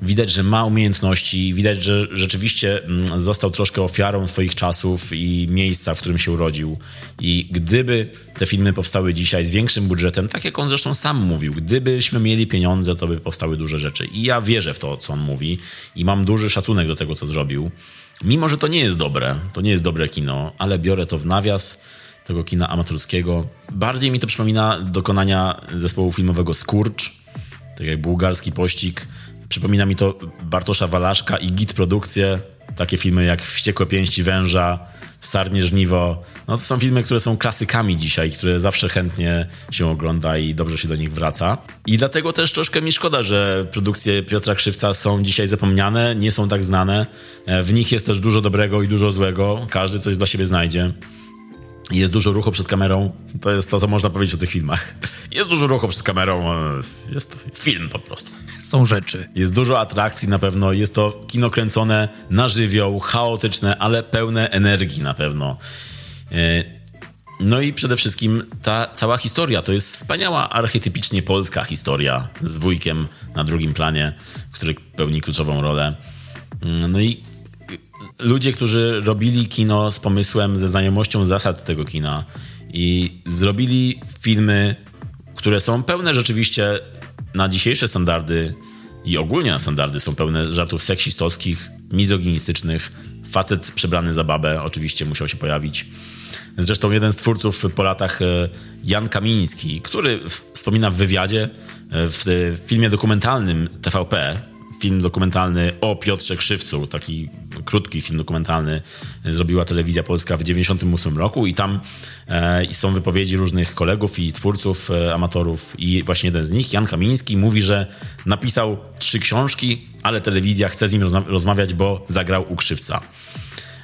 widać, że ma umiejętności, widać, że rzeczywiście mm, został troszkę ofiarą swoich czasów i miejsca, w którym się urodził. I gdyby te filmy powstały dzisiaj z większym budżetem, tak jak on zresztą sam mówił, gdybyśmy mieli pieniądze, to by powstały duże rzeczy. I ja wierzę w to, co on mówi i mam duży szacunek do tego, co zrobił. Mimo, że to nie jest dobre, to nie jest dobre kino, ale biorę to w nawias tego kina amatorskiego. Bardziej mi to przypomina dokonania zespołu filmowego Skurcz, tak jak bułgarski pościg, Przypomina mi to Bartosza Walaszka i Git Produkcje. Takie filmy jak Wściekłe Pięści Węża, Sarnie Żniwo. No to są filmy, które są klasykami dzisiaj, które zawsze chętnie się ogląda i dobrze się do nich wraca. I dlatego też troszkę mi szkoda, że produkcje Piotra Krzywca są dzisiaj zapomniane, nie są tak znane. E, w nich jest też dużo dobrego i dużo złego. Każdy coś dla siebie znajdzie. Jest dużo ruchu przed kamerą. To jest to, co można powiedzieć o tych filmach. Jest dużo ruchu przed kamerą. Jest film po prostu. Są rzeczy. Jest dużo atrakcji na pewno. Jest to kino kręcone na żywioł, chaotyczne, ale pełne energii na pewno. E, no i przede wszystkim ta cała historia to jest wspaniała, archetypicznie polska historia z wujkiem na drugim planie, który pełni kluczową rolę. Mm, no i ludzie, którzy robili kino z pomysłem, ze znajomością zasad tego kina i zrobili filmy, które są pełne rzeczywiście na dzisiejsze standardy i ogólnie na standardy są pełne żartów seksistowskich, mizoginistycznych. Facet przebrany za babę oczywiście musiał się pojawić. Zresztą jeden z twórców po latach, e, Jan Kamiński, który wspomina w wywiadzie e, w filmie dokumentalnym TVP, film dokumentalny o Piotrze Krzywcu, taki krótki film dokumentalny zrobiła telewizja polska w 98 roku i tam e, są wypowiedzi różnych kolegów i twórców, e, amatorów i właśnie jeden z nich, Jan Kamiński, mówi, że napisał trzy książki, ale telewizja chce z nim rozmawiać, bo zagrał u Krzywca.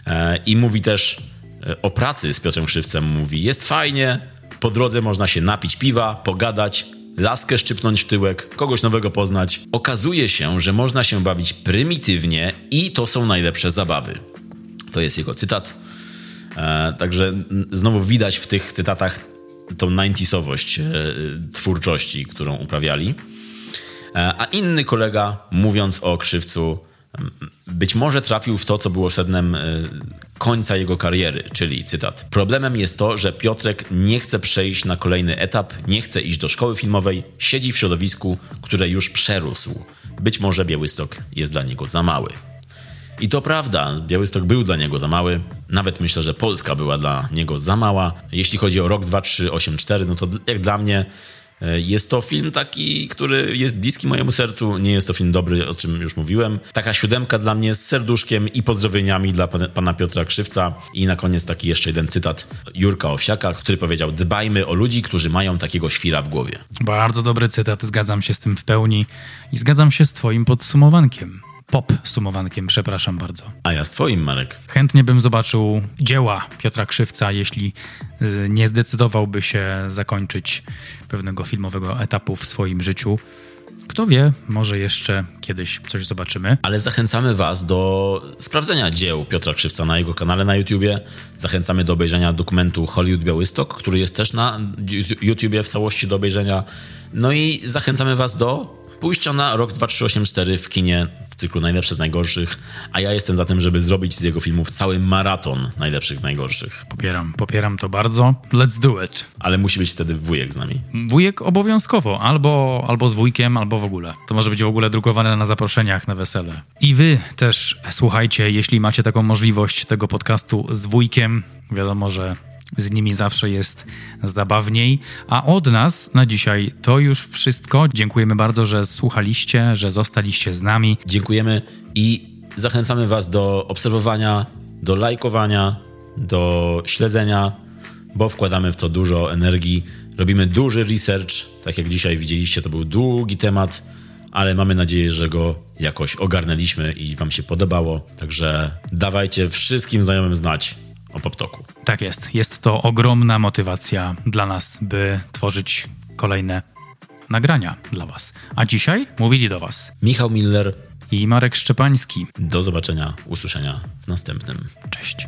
E, I mówi też e, o pracy z Piotrem Krzywcem, mówi, jest fajnie, po drodze można się napić piwa, pogadać, laskę szczypnąć w tyłek, kogoś nowego poznać. Okazuje się, że można się bawić prymitywnie i to są najlepsze zabawy. To jest jego cytat. E, także znowu widać w tych cytatach tą 90sowość e, twórczości, którą uprawiali. E, a inny kolega, mówiąc o krzywcu, być może trafił w to, co było sednem e, końca jego kariery, czyli cytat. Problemem jest to, że Piotrek nie chce przejść na kolejny etap, nie chce iść do szkoły filmowej, siedzi w środowisku, które już przerósł. Być może Białystok jest dla niego za mały. I to prawda, Białystok był dla niego za mały. Nawet myślę, że Polska była dla niego za mała. Jeśli chodzi o rok 2384, no to jak dla mnie jest to film taki, który jest bliski mojemu sercu. Nie jest to film dobry, o czym już mówiłem. Taka siódemka dla mnie z serduszkiem i pozdrowieniami dla pana Piotra Krzywca. I na koniec taki jeszcze jeden cytat Jurka Owsiaka, który powiedział: Dbajmy o ludzi, którzy mają takiego świra w głowie. Bardzo dobry cytat, zgadzam się z tym w pełni i zgadzam się z Twoim podsumowankiem pop sumowankiem, przepraszam bardzo. A ja z twoim, Marek. Chętnie bym zobaczył dzieła Piotra Krzywca, jeśli y, nie zdecydowałby się zakończyć pewnego filmowego etapu w swoim życiu. Kto wie, może jeszcze kiedyś coś zobaczymy. Ale zachęcamy Was do sprawdzenia dzieł Piotra Krzywca na jego kanale na YouTubie. Zachęcamy do obejrzenia dokumentu Hollywood Białystok, który jest też na YouTubie w całości do obejrzenia. No i zachęcamy Was do pójścia na rok 2384 w kinie w cyklu najlepsze z najgorszych, a ja jestem za tym, żeby zrobić z jego filmów cały maraton najlepszych z najgorszych. Popieram, popieram to bardzo. Let's do it. Ale musi być wtedy wujek z nami. Wujek obowiązkowo, albo, albo z wujkiem, albo w ogóle. To może być w ogóle drukowane na zaproszeniach na wesele. I wy też słuchajcie, jeśli macie taką możliwość tego podcastu z wujkiem, wiadomo, że z nimi zawsze jest zabawniej. A od nas na dzisiaj to już wszystko. Dziękujemy bardzo, że słuchaliście, że zostaliście z nami. Dziękujemy i zachęcamy Was do obserwowania, do lajkowania, do śledzenia, bo wkładamy w to dużo energii. Robimy duży research. Tak jak dzisiaj widzieliście, to był długi temat, ale mamy nadzieję, że go jakoś ogarnęliśmy i Wam się podobało. Także dawajcie wszystkim znajomym znać o PopToku. Tak jest. Jest to ogromna motywacja dla nas, by tworzyć kolejne nagrania dla Was. A dzisiaj mówili do Was Michał Miller i Marek Szczepański. Do zobaczenia, usłyszenia w następnym. Cześć.